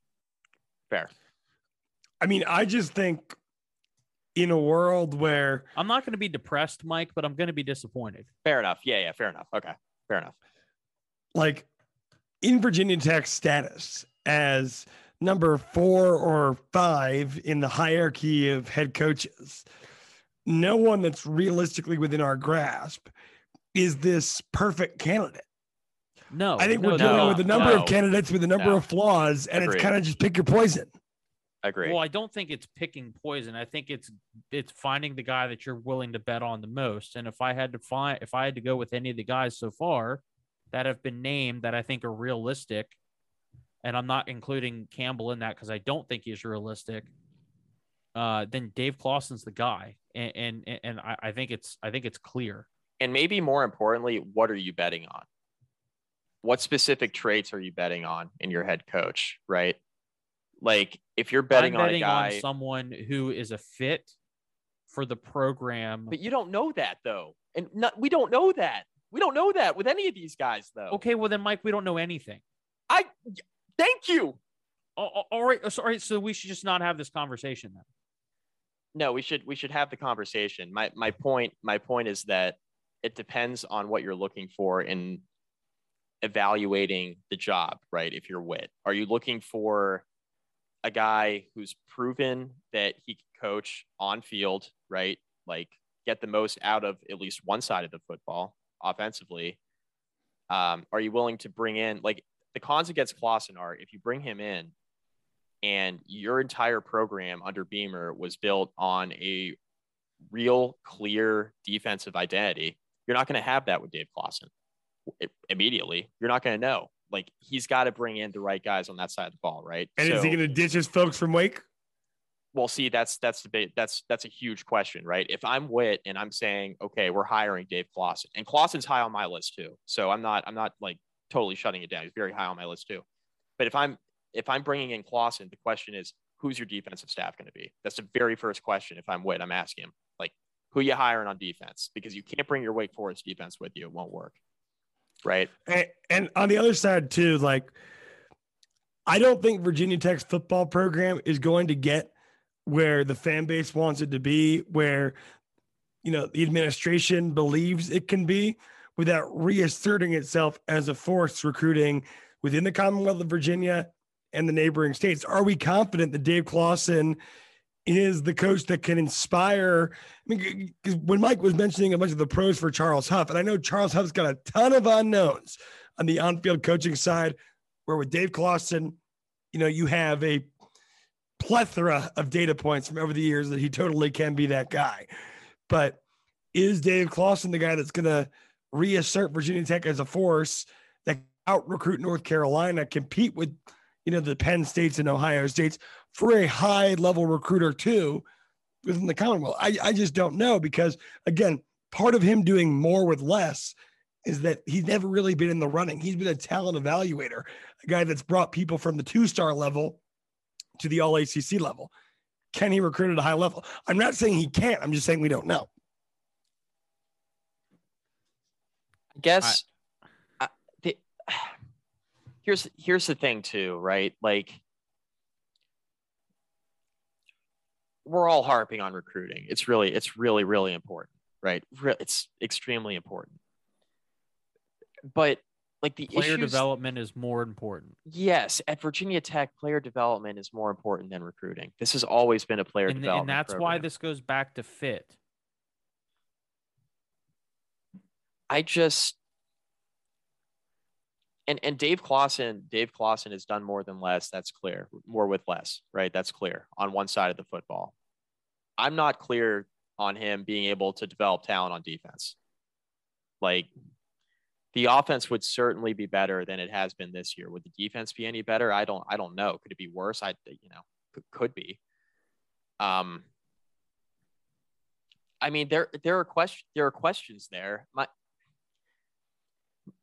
Fair. I mean, I just think in a world where I'm not going to be depressed, Mike, but I'm going to be disappointed. Fair enough. Yeah, yeah, fair enough. Okay. Fair enough. Like in Virginia Tech's status as number four or five in the hierarchy of head coaches, no one that's realistically within our grasp is this perfect candidate. No, I think no, we're dealing no, with a number no, of candidates with a number no. of flaws, and Agreed. it's kind of just pick your poison. I Agree. Well, I don't think it's picking poison. I think it's it's finding the guy that you're willing to bet on the most. And if I had to find if I had to go with any of the guys so far that have been named that I think are realistic, and I'm not including Campbell in that because I don't think he's realistic. Uh, then Dave Clawson's the guy, and and, and I, I think it's I think it's clear. And maybe more importantly, what are you betting on? What specific traits are you betting on in your head coach, right? Like if you're betting, I'm on betting guy, on someone who is a fit for the program. but you don't know that though. And not, we don't know that. We don't know that with any of these guys though. Okay, well then, Mike, we don't know anything. I thank you. Oh, oh, all right, sorry. So we should just not have this conversation then. No, we should we should have the conversation. My my point my point is that it depends on what you're looking for in evaluating the job, right? If you're Whit, are you looking for a guy who's proven that he can coach on field, right? Like get the most out of at least one side of the football offensively. Um, are you willing to bring in like the cons against Clawson are if you bring him in and your entire program under Beamer was built on a real clear defensive identity, you're not going to have that with Dave Clawson immediately. You're not going to know. Like he's got to bring in the right guys on that side of the ball, right? And is he going to ditch his folks from Wake? well, see, that's that's the big that's that's a huge question, right? If I'm Whit and I'm saying, okay, we're hiring Dave Clawson, and Clawson's high on my list too, so I'm not I'm not like totally shutting it down. He's very high on my list too. But if I'm if I'm bringing in Clawson, the question is, who's your defensive staff going to be? That's the very first question. If I'm Whit, I'm asking him who you hiring on defense? Because you can't bring your Wake Forest defense with you; it won't work, right? And, and on the other side too, like I don't think Virginia Tech's football program is going to get where the fan base wants it to be, where you know the administration believes it can be, without reasserting itself as a force recruiting within the Commonwealth of Virginia and the neighboring states. Are we confident that Dave Clawson is the coach that can inspire? I mean, when Mike was mentioning a bunch of the pros for Charles Huff, and I know Charles Huff's got a ton of unknowns on the on-field coaching side, where with Dave Clawson, you know, you have a plethora of data points from over the years that he totally can be that guy. But is Dave Clawson the guy that's going to reassert Virginia Tech as a force that out recruit North Carolina, compete with, you know, the Penn States and Ohio States for a high level recruiter too within the Commonwealth? I, I just don't know because again, part of him doing more with less is that he's never really been in the running. He's been a talent evaluator, a guy that's brought people from the two star level to the all ACC level. Can he recruit at a high level? I'm not saying he can't. I'm just saying we don't know. I guess I, the, here's here's the thing too, right? Like we're all harping on recruiting. It's really it's really really important, right? It's extremely important. But like the player issues, development is more important. Yes, at Virginia Tech, player development is more important than recruiting. This has always been a player and, development, and that's program. why this goes back to fit. I just and and Dave Clawson, Dave Clawson has done more than less. That's clear. More with less, right? That's clear on one side of the football. I'm not clear on him being able to develop talent on defense. Like the offense would certainly be better than it has been this year. Would the defense be any better? I don't. I don't know. Could it be worse? I you know could, could be. Um. I mean, there there are questions. There are questions there. My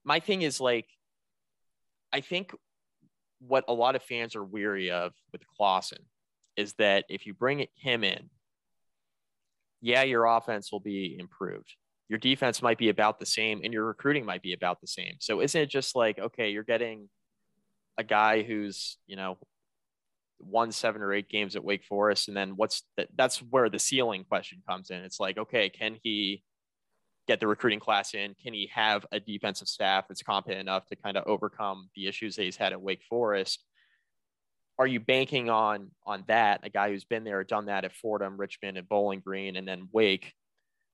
my thing is like, I think what a lot of fans are weary of with Clawson is that if you bring him in, yeah, your offense will be improved your defense might be about the same and your recruiting might be about the same. So isn't it just like, okay, you're getting a guy who's, you know, won seven or eight games at Wake Forest. And then what's that? That's where the ceiling question comes in. It's like, okay, can he get the recruiting class in? Can he have a defensive staff that's competent enough to kind of overcome the issues that he's had at Wake Forest? Are you banking on on that? A guy who's been there, done that at Fordham, Richmond, and Bowling Green, and then Wake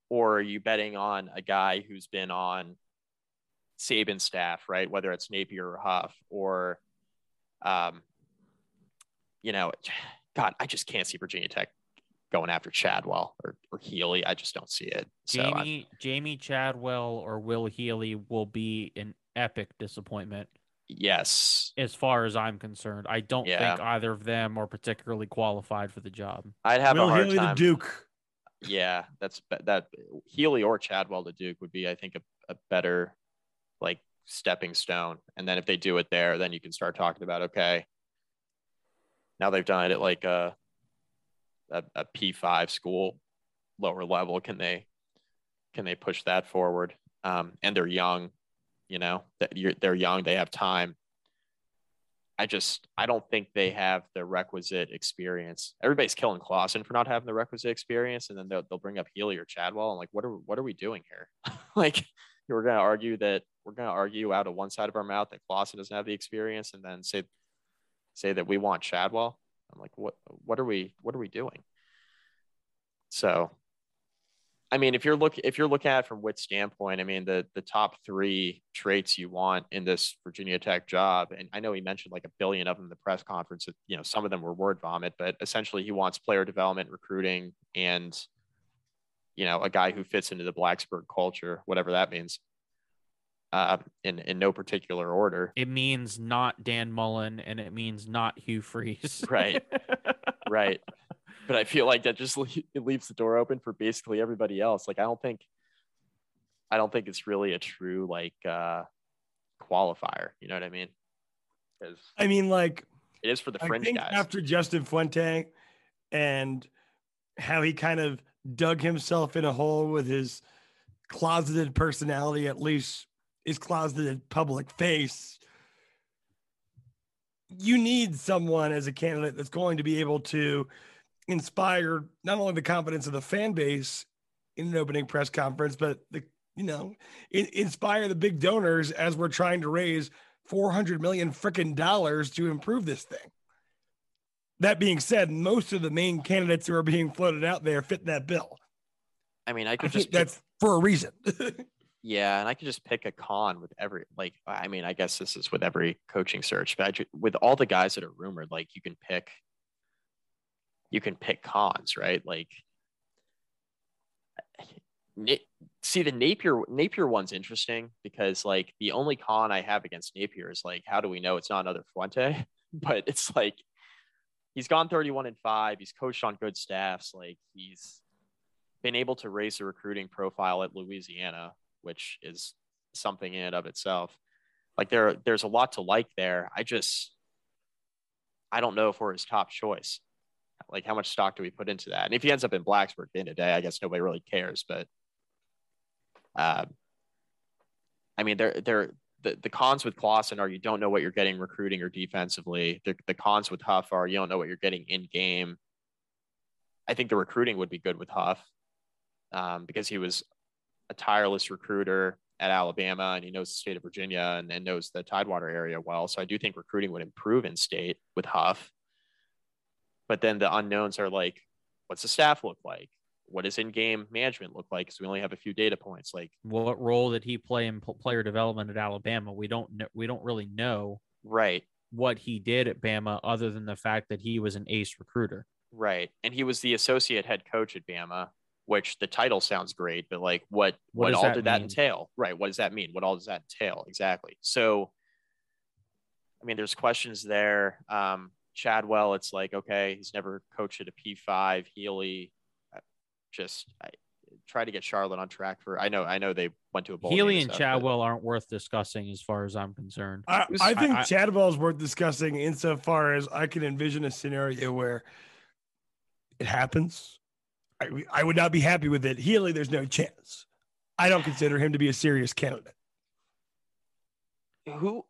or are you betting on a guy who's been on Saban staff, right? Whether it's Napier or Huff, or, um, you know, God, I just can't see Virginia Tech going after Chadwell or, or Healy. I just don't see it. So Jamey, I'm, Jamey Chadwell or Will Healy will be an epic disappointment. Yes. As far as I'm concerned, I don't yeah. think either of them are particularly qualified for the job. I'd have Will a hard Healy time. to Duke. Yeah, that's that Healy or Chadwell to Duke would be, I think, a, a better like stepping stone. And then if they do it there, then you can start talking about okay. Now they've done it at like a a, a P five school, lower level. Can they can they push that forward? Um, and they're young, you know. That you're, they're young. They have time. I just I don't think they have the requisite experience. Everybody's killing Clawson for not having the requisite experience, and then they'll, they'll bring up Healy or Chadwell. and like, what are what are we doing here? like, we're gonna argue that we're gonna argue out of one side of our mouth that Clawson doesn't have the experience, and then say say that we want Chadwell. I'm like, what what are we what are we doing? So I mean, if you're look if you're looking at it from Whit's standpoint, I mean the the top three traits you want in this Virginia Tech job, and I know he mentioned like a billion of them in the press conference. You know, some of them were word vomit, but essentially he wants player development, recruiting, and you know, a guy who fits into the Blacksburg culture, whatever that means. Uh, in in no particular order. It means not Dan Mullen, and it means not Hugh Freeze. right, right but I feel like that just it leaves the door open for basically everybody else. Like I don't think I don't think it's really a true like uh qualifier. You know what I mean? Because I mean, like it is for the fringe guys. After Justin Fuente and how he kind of dug himself in a hole with his closeted personality, at least his closeted public face. You need someone as a candidate that's going to be able to inspire not only the confidence of the fan base in an opening press conference, but the you know in, inspire the big donors as we're trying to raise 400 million freaking dollars to improve this thing. That being said, most of the main candidates who are being floated out there fit that bill. I mean, I could I just that's for a reason. yeah, and I could just pick a con with every like. I mean, I guess this is with every coaching search, but just, with all the guys that are rumored, like you can pick you can pick cons, right? Like, see the Napier Napier one's interesting because like the only con I have against Napier is like, how do we know it's not another Fuente? But it's like he's gone 31 and five. He's coached on good staffs. Like he's been able to raise the recruiting profile at Louisiana, which is something in and of itself. Like there, there's a lot to like there. I just, I don't know if we're his top choice. Like, how much stock do we put into that? And if he ends up in Blacksburg at the end of the day, I guess nobody really cares. But, uh, I mean, they're they're the, the cons with Clawson are you don't know what you're getting recruiting or defensively. The, the cons with Huff are you don't know what you're getting in game. I think the recruiting would be good with Huff um, because he was a tireless recruiter at Alabama and he knows the state of Virginia and, and knows the Tidewater area well. So I do think recruiting would improve in state with Huff. But then the unknowns are like, what's the staff look like? What does in-game management look like? Because we only have a few data points. Like, what role did he play in player development at Alabama? We don't know. We don't really know. Right. What he did at Bama, other than the fact that he was an ace recruiter. Right. And he was the associate head coach at Bama, which the title sounds great, but like what what, what all that did that entail? Right. What does that mean? What all does that entail? Exactly. So I mean, there's questions there. Um, Chadwell, it's like, okay, he's never coached at a P5. Healy, uh, just I, try to get Charlotte on track for. I know, I know they went to a bowl. Healy and, stuff, Chadwell but... aren't worth discussing as far as I'm concerned. I, I think I, Chadwell is worth discussing insofar as I can envision a scenario where it happens. I, I would not be happy with it. Healy, there's no chance. I don't consider him to be a serious candidate. Who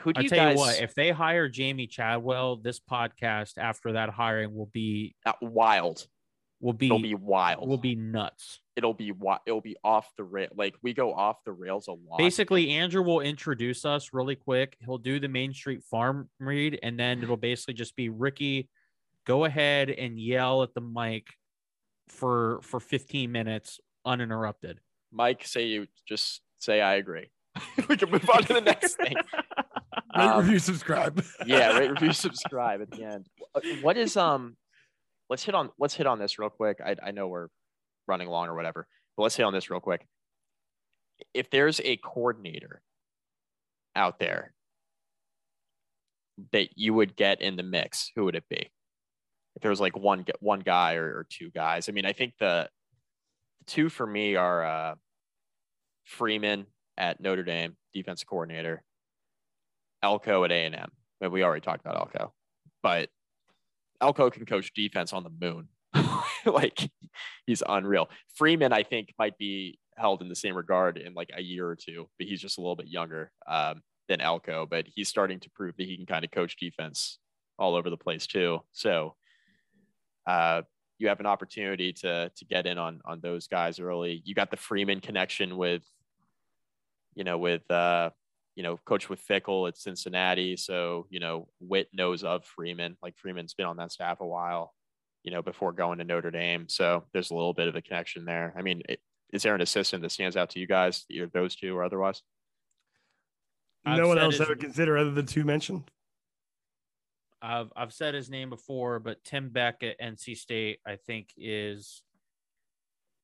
who do I'll you tell guys... you what, if they hire Jamey Chadwell, this podcast after that hiring will be uh, wild. Will be it'll be wild. Will be nuts. It'll be it'll be off the rail. Like we go off the rails a lot. Basically, Andrew will introduce us really quick. He'll do the Main Street Farm read, and then it'll basically just be Ricky go ahead and yell at the mic for for 15 minutes uninterrupted. Mike, say you just say I agree. we can move on to the next thing. Rate, um, review, subscribe. yeah, rate, review, subscribe at the end. What is um? Let's hit on let's hit on this real quick. I I know we're running long or whatever, but let's hit on this real quick. If there's a coordinator out there that you would get in the mix, who would it be? If there was like one one guy or, or two guys. I mean, I think the, the two for me are uh, Freeman at Notre Dame, defensive coordinator, Elko at A and M. But We already talked about Elko, but Elko can coach defense on the moon. like he's unreal. Freeman, I think, might be held in the same regard in like a year or two, but he's just a little bit younger um, than Elko. But he's starting to prove that he can kind of coach defense all over the place too. So uh, you have an opportunity to to get in on on those guys early. You got the Freeman connection with, you know, with uh, you know, coach with Fickell at Cincinnati. So you know, Whit knows of Freeman. Like Freeman's been on that staff a while, you know, before going to Notre Dame. So there's a little bit of a connection there. I mean, it, is there an assistant that stands out to you guys, either those two or otherwise? No I've one else I would consider other than two mentioned. I've I've said his name before, but Tim Beck at NC State, I think, is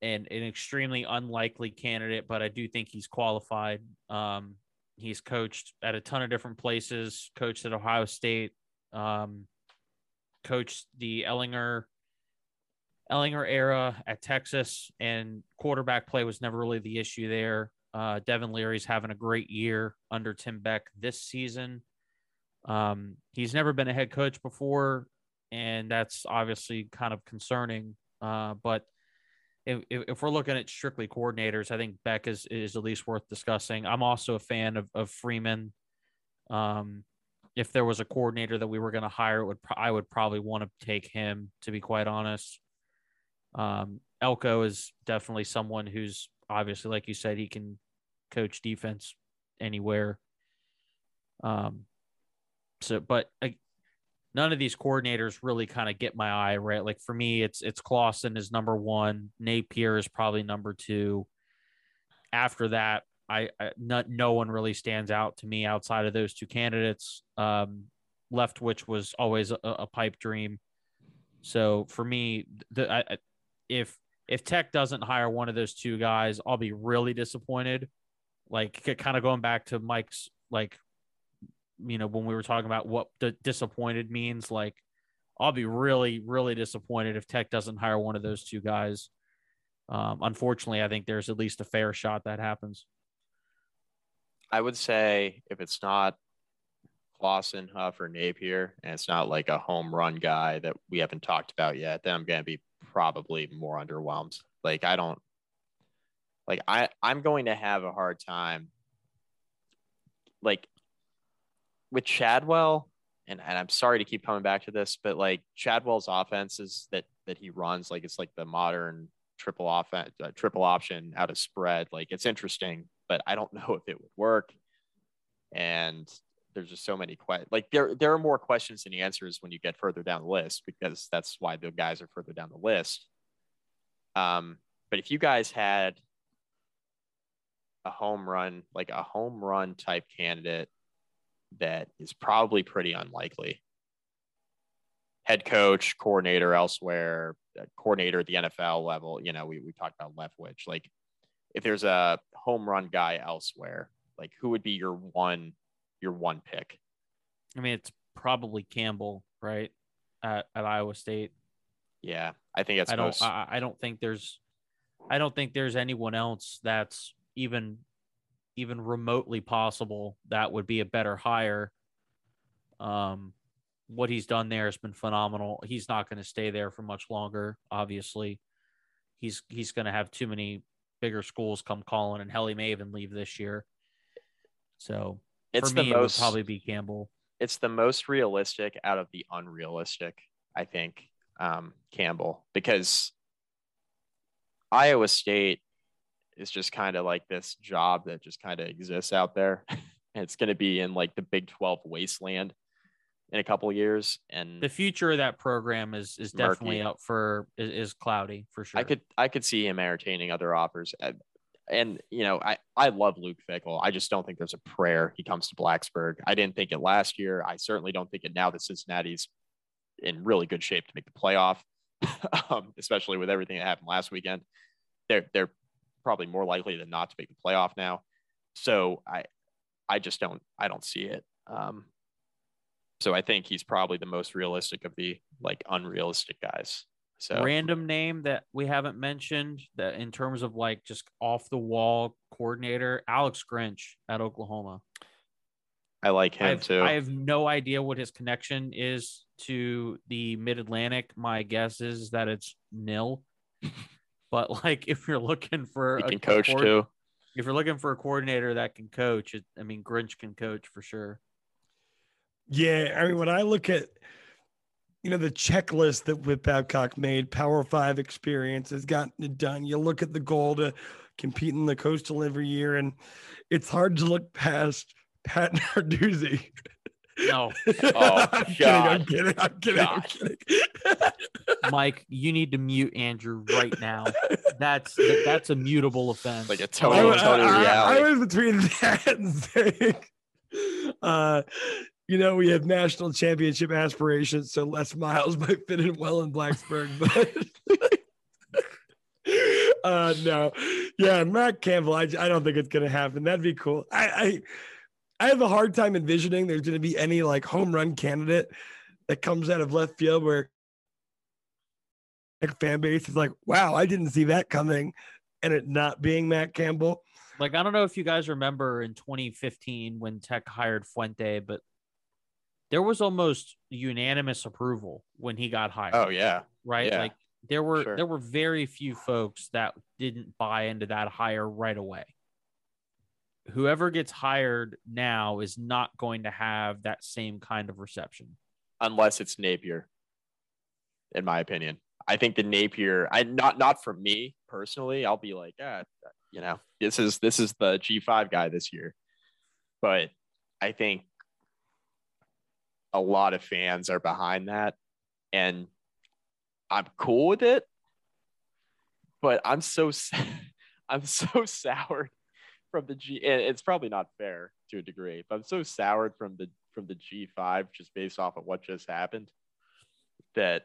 an an extremely unlikely candidate, but I do think he's qualified. Um, he's coached at a ton of different places. Coached at Ohio State. Um, coached the Ellinger Ehlinger era at Texas, and quarterback play was never really the issue there. Uh, Devin Leary's having a great year under Tim Beck this season. Um, he's never been a head coach before, and that's obviously kind of concerning. Uh, but if, if we're looking at strictly coordinators, I think Beck is is at least worth discussing. I'm also a fan of, of Freeman. Um, if there was a coordinator that we were going to hire, would I would probably want to take him. To be quite honest, um, Elko is definitely someone who's obviously, like you said, he can coach defense anywhere. Um, so, but none of these coordinators really kind of get my eye right. Like for me, it's it's Clawson is number one, Napier is probably number two. After that, I, I not, no one really stands out to me outside of those two candidates. Um, Leftwich was always a, a pipe dream. So for me, the I, if if Tech doesn't hire one of those two guys, I'll be really disappointed. Like kind of going back to Mike's like you know, when we were talking about what the disappointed means, like I'll be really, really disappointed if Tech doesn't hire one of those two guys. Um, unfortunately, I think there's at least a fair shot that happens. I would say if it's not Clawson, Huff, or Napier, and it's not like a home run guy that we haven't talked about yet, then I'm going to be probably more underwhelmed. Like I don't like I I'm going to have a hard time like with Chadwell and, and I'm sorry to keep coming back to this, but like Chadwell's offenses that that he runs, like it's like the modern triple offense, uh, triple option out of spread. Like it's interesting, but I don't know if it would work. And there's just so many questions. Like there, there are more questions than answers when you get further down the list because that's why the guys are further down the list. Um, but if you guys had a home run, like a home run type candidate that is probably pretty unlikely. Head coach, coordinator elsewhere, uh, coordinator at the NFL level. You know, we, we talked about Leftwich. Like, if there's a home run guy elsewhere, like who would be your one your one pick? I mean, it's probably Campbell, right? At, at Iowa State. Yeah, I think it's. I don't. Most... I, I don't think there's. I don't think there's anyone else that's even even remotely possible that would be a better hire. Um, what he's done there has been phenomenal. He's not going to stay there for much longer. Obviously, he's he's going to have too many bigger schools come calling, and hell, he may even leave this year. So it's for the me, most, it would probably be Campbell. It's the most realistic out of the unrealistic, I think, um, Campbell, because Iowa State is just kind of like this job that just kind of exists out there. and it's going to be in like the Big 12 wasteland in a couple years. And the future of that program is is Murky. definitely up for is, is cloudy for sure. I could I could see him entertaining other offers. And, and you know, I I love Luke Fickell. I just don't think there's a prayer he comes to Blacksburg. I didn't think it last year. I certainly don't think it now that Cincinnati's in really good shape to make the playoff, um, especially with everything that happened last weekend. They're they're probably more likely than not to make the playoff now. So I I just don't I don't see it. Um, so I think he's probably the most realistic of the like unrealistic guys. So random name that we haven't mentioned that in terms of like just off the wall coordinator, Alex Grinch at Oklahoma. I like him I've, too. I have no idea what his connection is to the Mid Atlantic. My guess is that it's nil. but like, if you're looking for he a can coach coord- too. if you're looking for a coordinator that can coach, it, I mean, Grinch can coach for sure. Yeah, I mean, when I look at you know the checklist that Whit Babcock made, Power Five experience has gotten it done. You look at the goal to compete in the Coastal every year, and it's hard to look past Pat Narduzzi. No, Oh, I'm kidding. God. I'm kidding. I'm kidding. I'm kidding. Mike, you need to mute Andrew right now. That's that, that's a mutable offense. Like a total, was- Tony I- I reality. was between that and saying, uh, you know, we have national championship aspirations, so Les Miles might fit in well in Blacksburg, but uh, no, yeah, Matt Campbell. I, I don't think it's gonna happen. That'd be cool. I, I I have a hard time envisioning there's gonna be any like home run candidate that comes out of left field where like, fan base is like, wow, I didn't see that coming, and it not being Matt Campbell. like I don't know if you guys remember in 2015 when Tech hired Fuente, but there was almost unanimous approval when he got hired. Oh yeah. right? yeah, Like there were sure. there were very few folks that didn't buy into that hire right away. Whoever gets hired now is not going to have that same kind of reception. Unless it's Napier, in my opinion. I think the Napier, I not not for me personally. I'll be like, ah, you know, this is this is the G five guy this year. But I think a lot of fans are behind that, and I'm cool with it. But I'm so I'm so soured from the G. It's probably not fair to a degree, but I'm so soured from the from the G5 just based off of what just happened that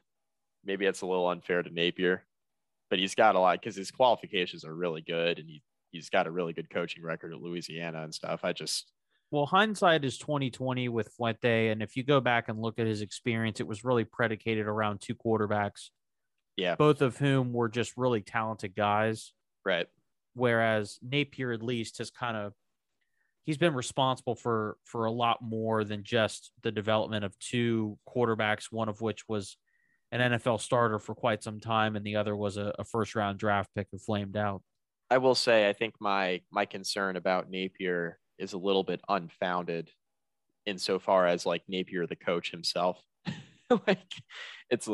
maybe it's a little unfair to Napier. But he's got a lot because his qualifications are really good, and he he's got a really good coaching record at Louisiana and stuff. I just Well, hindsight is 2020 with Fuente, and if you go back and look at his experience, it was really predicated around two quarterbacks, yeah both of whom were just really talented guys. right Whereas Napier, at least, has kind of he's been responsible for for a lot more than just the development of two quarterbacks, one of which was an NFL starter for quite some time, and the other was a, a first round draft pick who flamed out. I will say, I think my my concern about Napier is a little bit unfounded, insofar as like Napier, the coach himself, like it's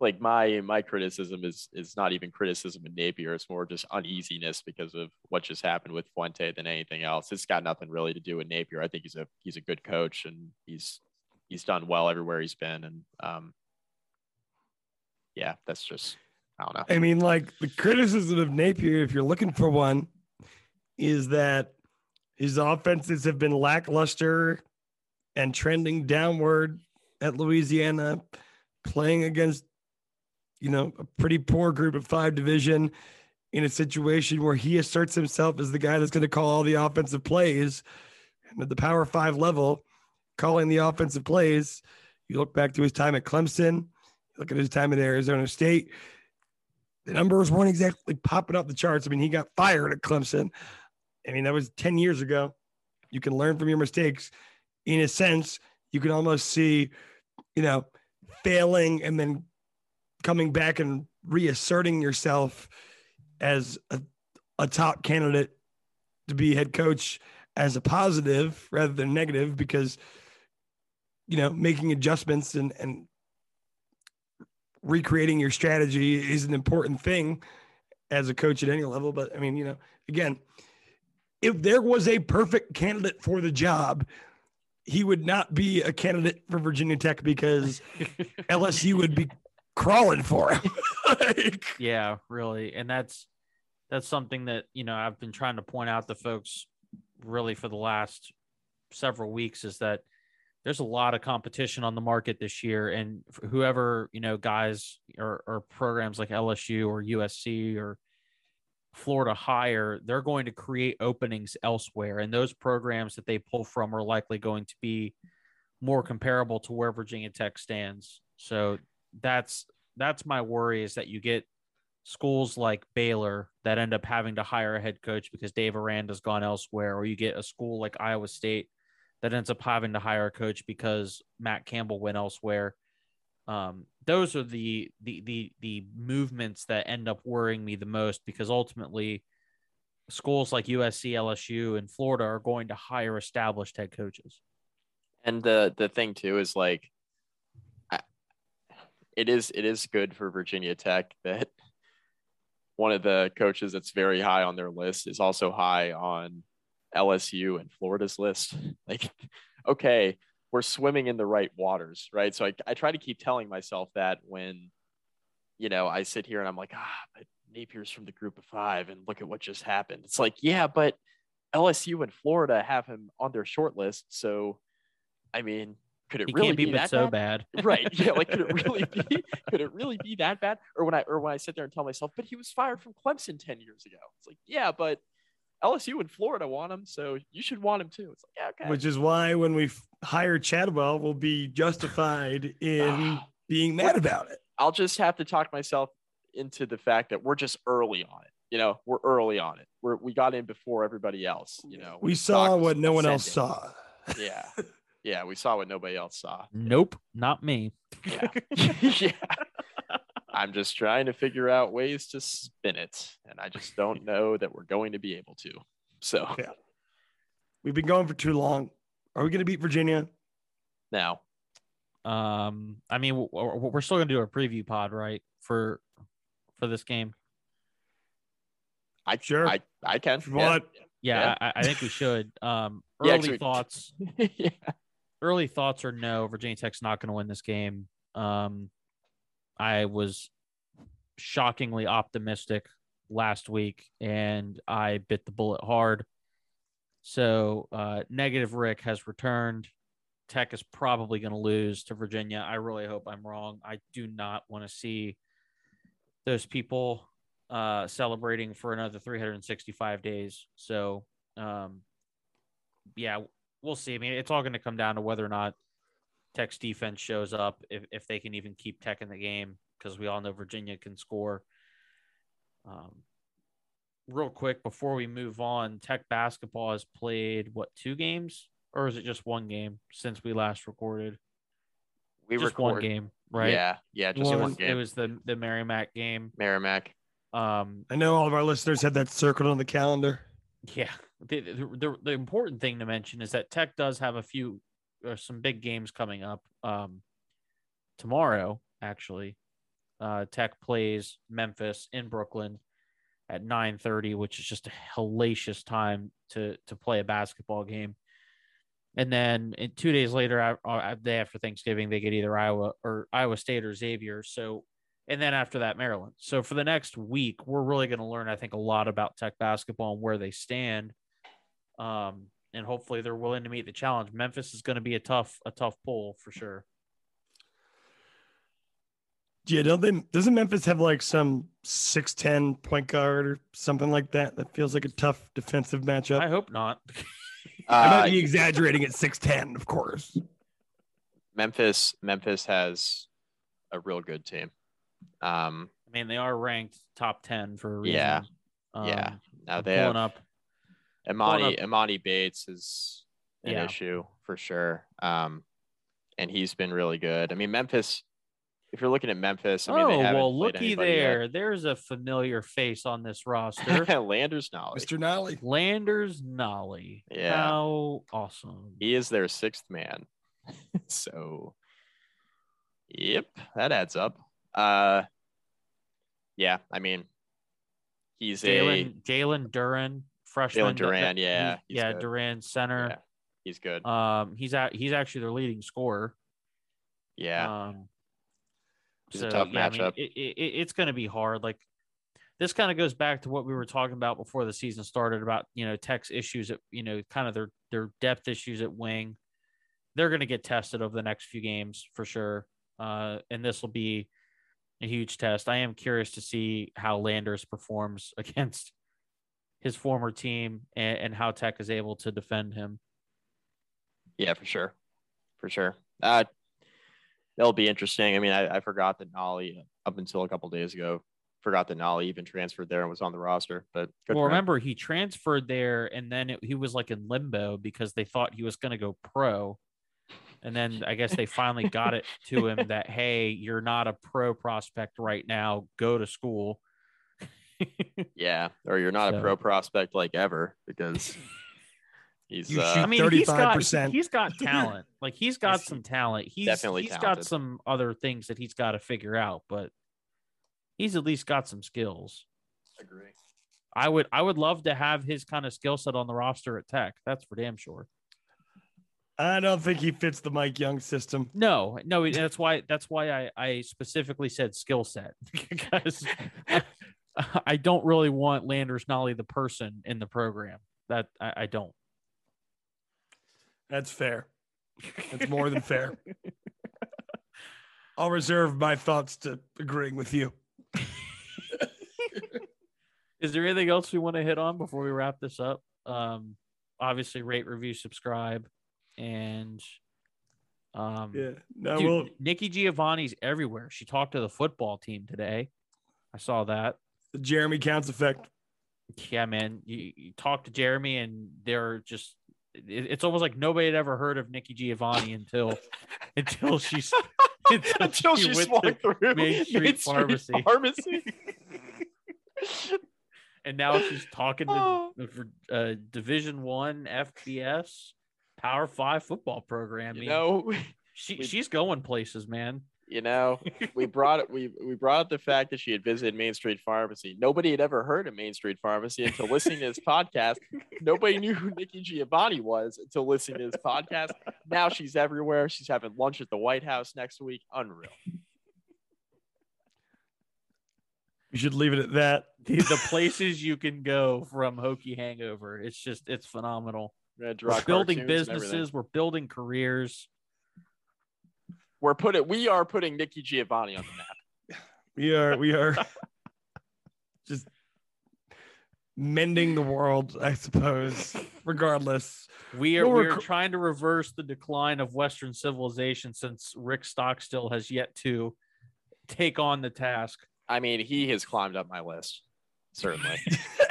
like my my criticism is is not even criticism of Napier. It's more just uneasiness because of what just happened with Fuente than anything else. It's got nothing really to do with Napier. I think he's a he's a good coach and he's he's done well everywhere he's been. And um, yeah, that's just I don't know. I mean, like the criticism of Napier, if you're looking for one, is that his offenses have been lackluster and trending downward at Louisiana, playing against you know, a pretty poor group of five division in a situation where he asserts himself as the guy that's going to call all the offensive plays and at the power five level, calling the offensive plays. You look back to his time at Clemson, look at his time at Arizona State. The numbers weren't exactly popping up the charts. I mean, he got fired at Clemson. I mean, that was 10 years ago. You can learn from your mistakes. In a sense, you can almost see, you know, failing and then coming back and reasserting yourself as a, a top candidate to be head coach as a positive rather than negative because you know making adjustments and and recreating your strategy is an important thing as a coach at any level but i mean you know again if there was a perfect candidate for the job he would not be a candidate for virginia tech because lsu would be crawling for him. like, yeah, really. And that's that's something that, you know, I've been trying to point out to folks really for the last several weeks is that there's a lot of competition on the market this year and whoever, you know, guys or, or programs like LSU or USC or Florida hire, they're going to create openings elsewhere. And those programs that they pull from are likely going to be more comparable to where Virginia Tech stands. So that's that's my worry is that you get schools like Baylor that end up having to hire a head coach because Dave Aranda's gone elsewhere, or you get a school like Iowa State that ends up having to hire a coach because Matt Campbell went elsewhere. Um, those are the the the the movements that end up worrying me the most because ultimately schools like USC, LSU, and Florida are going to hire established head coaches. And the the thing too is like it is it is good for Virginia Tech that one of the coaches that's very high on their list is also high on LSU and Florida's list. Like, okay, we're swimming in the right waters, right? So I, I try to keep telling myself that when, you know, I sit here and I'm like, ah, but Napier's from the group of five and look at what just happened. It's like, yeah, but LSU and Florida have him on their short list. So, I mean, could it he really be, be that so bad? bad? right. Yeah. Like, could it really be? could it really be that bad? Or when I or when I sit there and tell myself, but he was fired from Clemson ten years ago. It's like, yeah, but LSU and Florida want him, so you should want him too. It's like, yeah, okay. Which is why when we hire Chadwell, we'll be justified in being mad about it. I'll just have to talk myself into the fact that we're just early on it. You know, we're early on it. We're we got in before everybody else. You know, we saw what no one else saw. Yeah. Yeah, we saw what nobody else saw. Nope, not me. Yeah. yeah. I'm just trying to figure out ways to spin it, and I just don't know that we're going to be able to. So, yeah. We've been going for too long. Are we going to beat Virginia? Now. Um, I mean, we're still going to do a preview pod, right? For for this game. I sure I I can. What? Yeah, yeah, yeah. I, I, think we should. Um, early yeah, thoughts. yeah early thoughts are no, Virginia Tech's not going to win this game. Um, I was shockingly optimistic last week and I bit the bullet hard. So, uh, negative Rick has returned. Tech is probably going to lose to Virginia. I really hope I'm wrong. I do not want to see those people uh, celebrating for another 365 days. So, um, yeah, we'll see. I mean, it's all going to come down to whether or not Tech's defense shows up, if, if they can even keep Tech in the game, because we all know Virginia can score. Um, real quick before we move on, Tech basketball has played what two games, or is it just one game since we last recorded? We just record, one game, right? Yeah, yeah, just it one was, game. it was the the Merrimack game. Merrimack. Um, I know all of our listeners had that circled on the calendar. yeah. The, the, the, the important thing to mention is that Tech does have a few or some big games coming up. Um, tomorrow, actually, uh, Tech plays Memphis in Brooklyn at 9:30, which is just a hellacious time to to play a basketball game. And then two days later, day after Thanksgiving, they get either Iowa or Iowa State or Xavier. So, and then after that, Maryland. So for the next week, we're really going to learn, I think, a lot about Tech basketball and where they stand. Um, and hopefully they're willing to meet the challenge. Memphis is going to be a tough, a tough pull for sure. Yeah, don't they? Doesn't Memphis have like some six ten point guard or something like that? That feels like a tough defensive matchup. I hope not. I Uh, might be exaggerating at six ten, of course. Memphis. Memphis has a real good team. Um, I mean, they are ranked top ten for a reason. Yeah. yeah. Um, Now they pulling have up. Imani. up- Emoni Bates is an Yeah. issue for sure. Um, and he's been really good. I mean, Memphis. If you're looking at Memphis, I mean, oh they well, looky anybody yet. there. There's a familiar face on this roster. Landers Nolley. Mr. Nolley. Landers Nolley. Yeah. How awesome. He is their sixth man. so, yep, that adds up. Uh, yeah, I mean, he's a Jalen Jalen Duren, freshman. Jalen Duren. Yeah, yeah, good. Duren center. Yeah, he's good. Um, he's at he's actually their leading scorer. Yeah, Um, It's a tough yeah, I mean, matchup. it, it, it's going to be hard. Like this kind of goes back to what we were talking about before the season started about you know Tech's issues at you know kind of their their depth issues at wing. They're going to get tested over the next few games for sure, uh, and this will be a huge test. I am curious to see how Landers performs against his former team and, and how Tech is able to defend him. yeah, for sure, for sure. Uh, that'll be interesting. I mean, I, I forgot that Nolley up until a couple days ago. Forgot that Nolley even transferred there and was on the roster. But well, remember he transferred there, and then it, he was like in limbo because they thought he was going to go pro, and then I guess they finally got it to him that hey, you're not a pro prospect right now. Go to school. Yeah, or you're not So- a pro prospect like ever because he's. You uh, I mean, he's got he's got talent. Like he's got He's some talent. He's definitely he's got some other things that he's got to figure out, but he's at least got some skills. agree. I would I would love to have his kind of skill set on the roster at Tech. That's for damn sure. I don't think he fits the Mike Young system. No, no, that's why that's why I, I specifically said skill set because I, I don't really want Landers Nolley the person in the program. That I, I don't. That's fair. That's more than fair. I'll reserve my thoughts to agreeing with you. Is there anything else we want to hit on before we wrap this up? Um, obviously, rate, review, subscribe, and um, Yeah. No, dude, well, Nikki Giovanni's everywhere. She talked to the football team today. I saw that. The Jeremy Counts effect. Yeah, man. You, you talk to Jeremy, and they're just. It, it's almost like nobody had ever heard of Nikki Giovanni until until she's Until she she went swung through Main Street Pharmacy. Pharmacy. and now she's talking to Oh. uh, Division One FBS Power Five football program. You know, she she's going places, man. You know, we brought it. We we brought up the fact that she had visited Main Street Pharmacy. Nobody had ever heard of Main Street Pharmacy until listening to this podcast. Nobody knew who Nikki Giovanni was until listening to this podcast. Now she's everywhere. She's having lunch at the White House next week. Unreal. You should leave it at that. The, the places you can go from Hokie Hangover, it's just it's phenomenal. We're gonna draw We're building cartoons and everything. businesses, we're building careers. We're putting. We are putting Nikki Giovanni on the map. We are we are just mending the world, I suppose. Regardless. We are we're we're trying to reverse the decline of Western civilization since Rick Stockstill has yet to take on the task. I mean, he has climbed up my list. Certainly.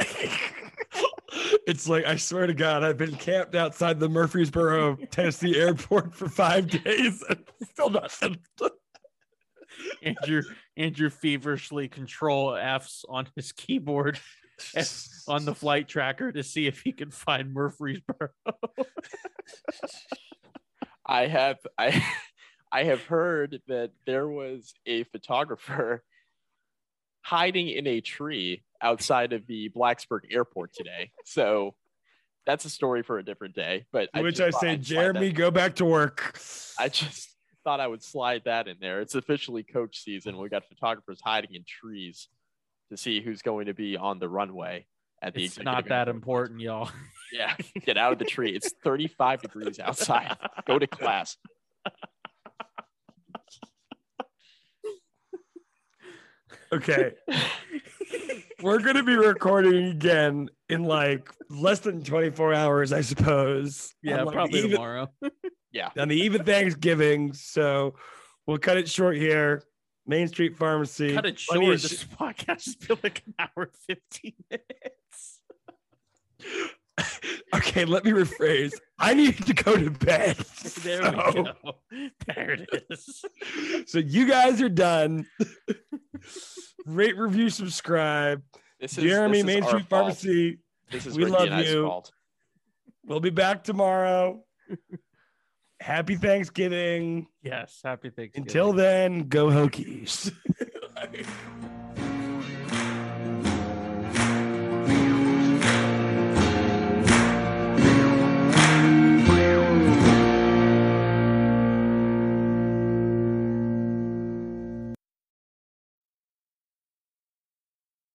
It's like I swear to God, I've been camped outside the Murfreesboro, Tennessee airport for five days and still nothing. Andrew Andrew feverishly control F's on his keyboard on the flight tracker to see if he can find Murfreesboro. I have I I have heard that there was a photographer hiding in a tree outside of the Blacksburg airport today. So that's a story for a different day. But Which I thought say, I'd Jeremy, go back to work. I just thought I would slide that in there. It's officially coach season. We got photographers hiding in trees to see who's going to be on the runway at the It's executive not that airport. important, y'all. Yeah, get out of the tree. It's 35 degrees outside. Go to class. Okay. We're going to be recording again in like less than 24 hours, I suppose. Yeah, like, probably the eve- tomorrow. On the eve of Thanksgiving. So we'll cut it short here. Main Street Pharmacy. Cut it short. This sh- podcast has been like an hour and 15 minutes. Okay, let me rephrase. I need to go to bed. There So- we go. There it is. So you guys are done. Rate, review, subscribe. This is Jeremy, this is Main our Street fault. Pharmacy. This is we Ricky love and I's you. fault. We'll be back tomorrow. Happy Thanksgiving. Yes. Happy Thanksgiving. Until then, go Hokies.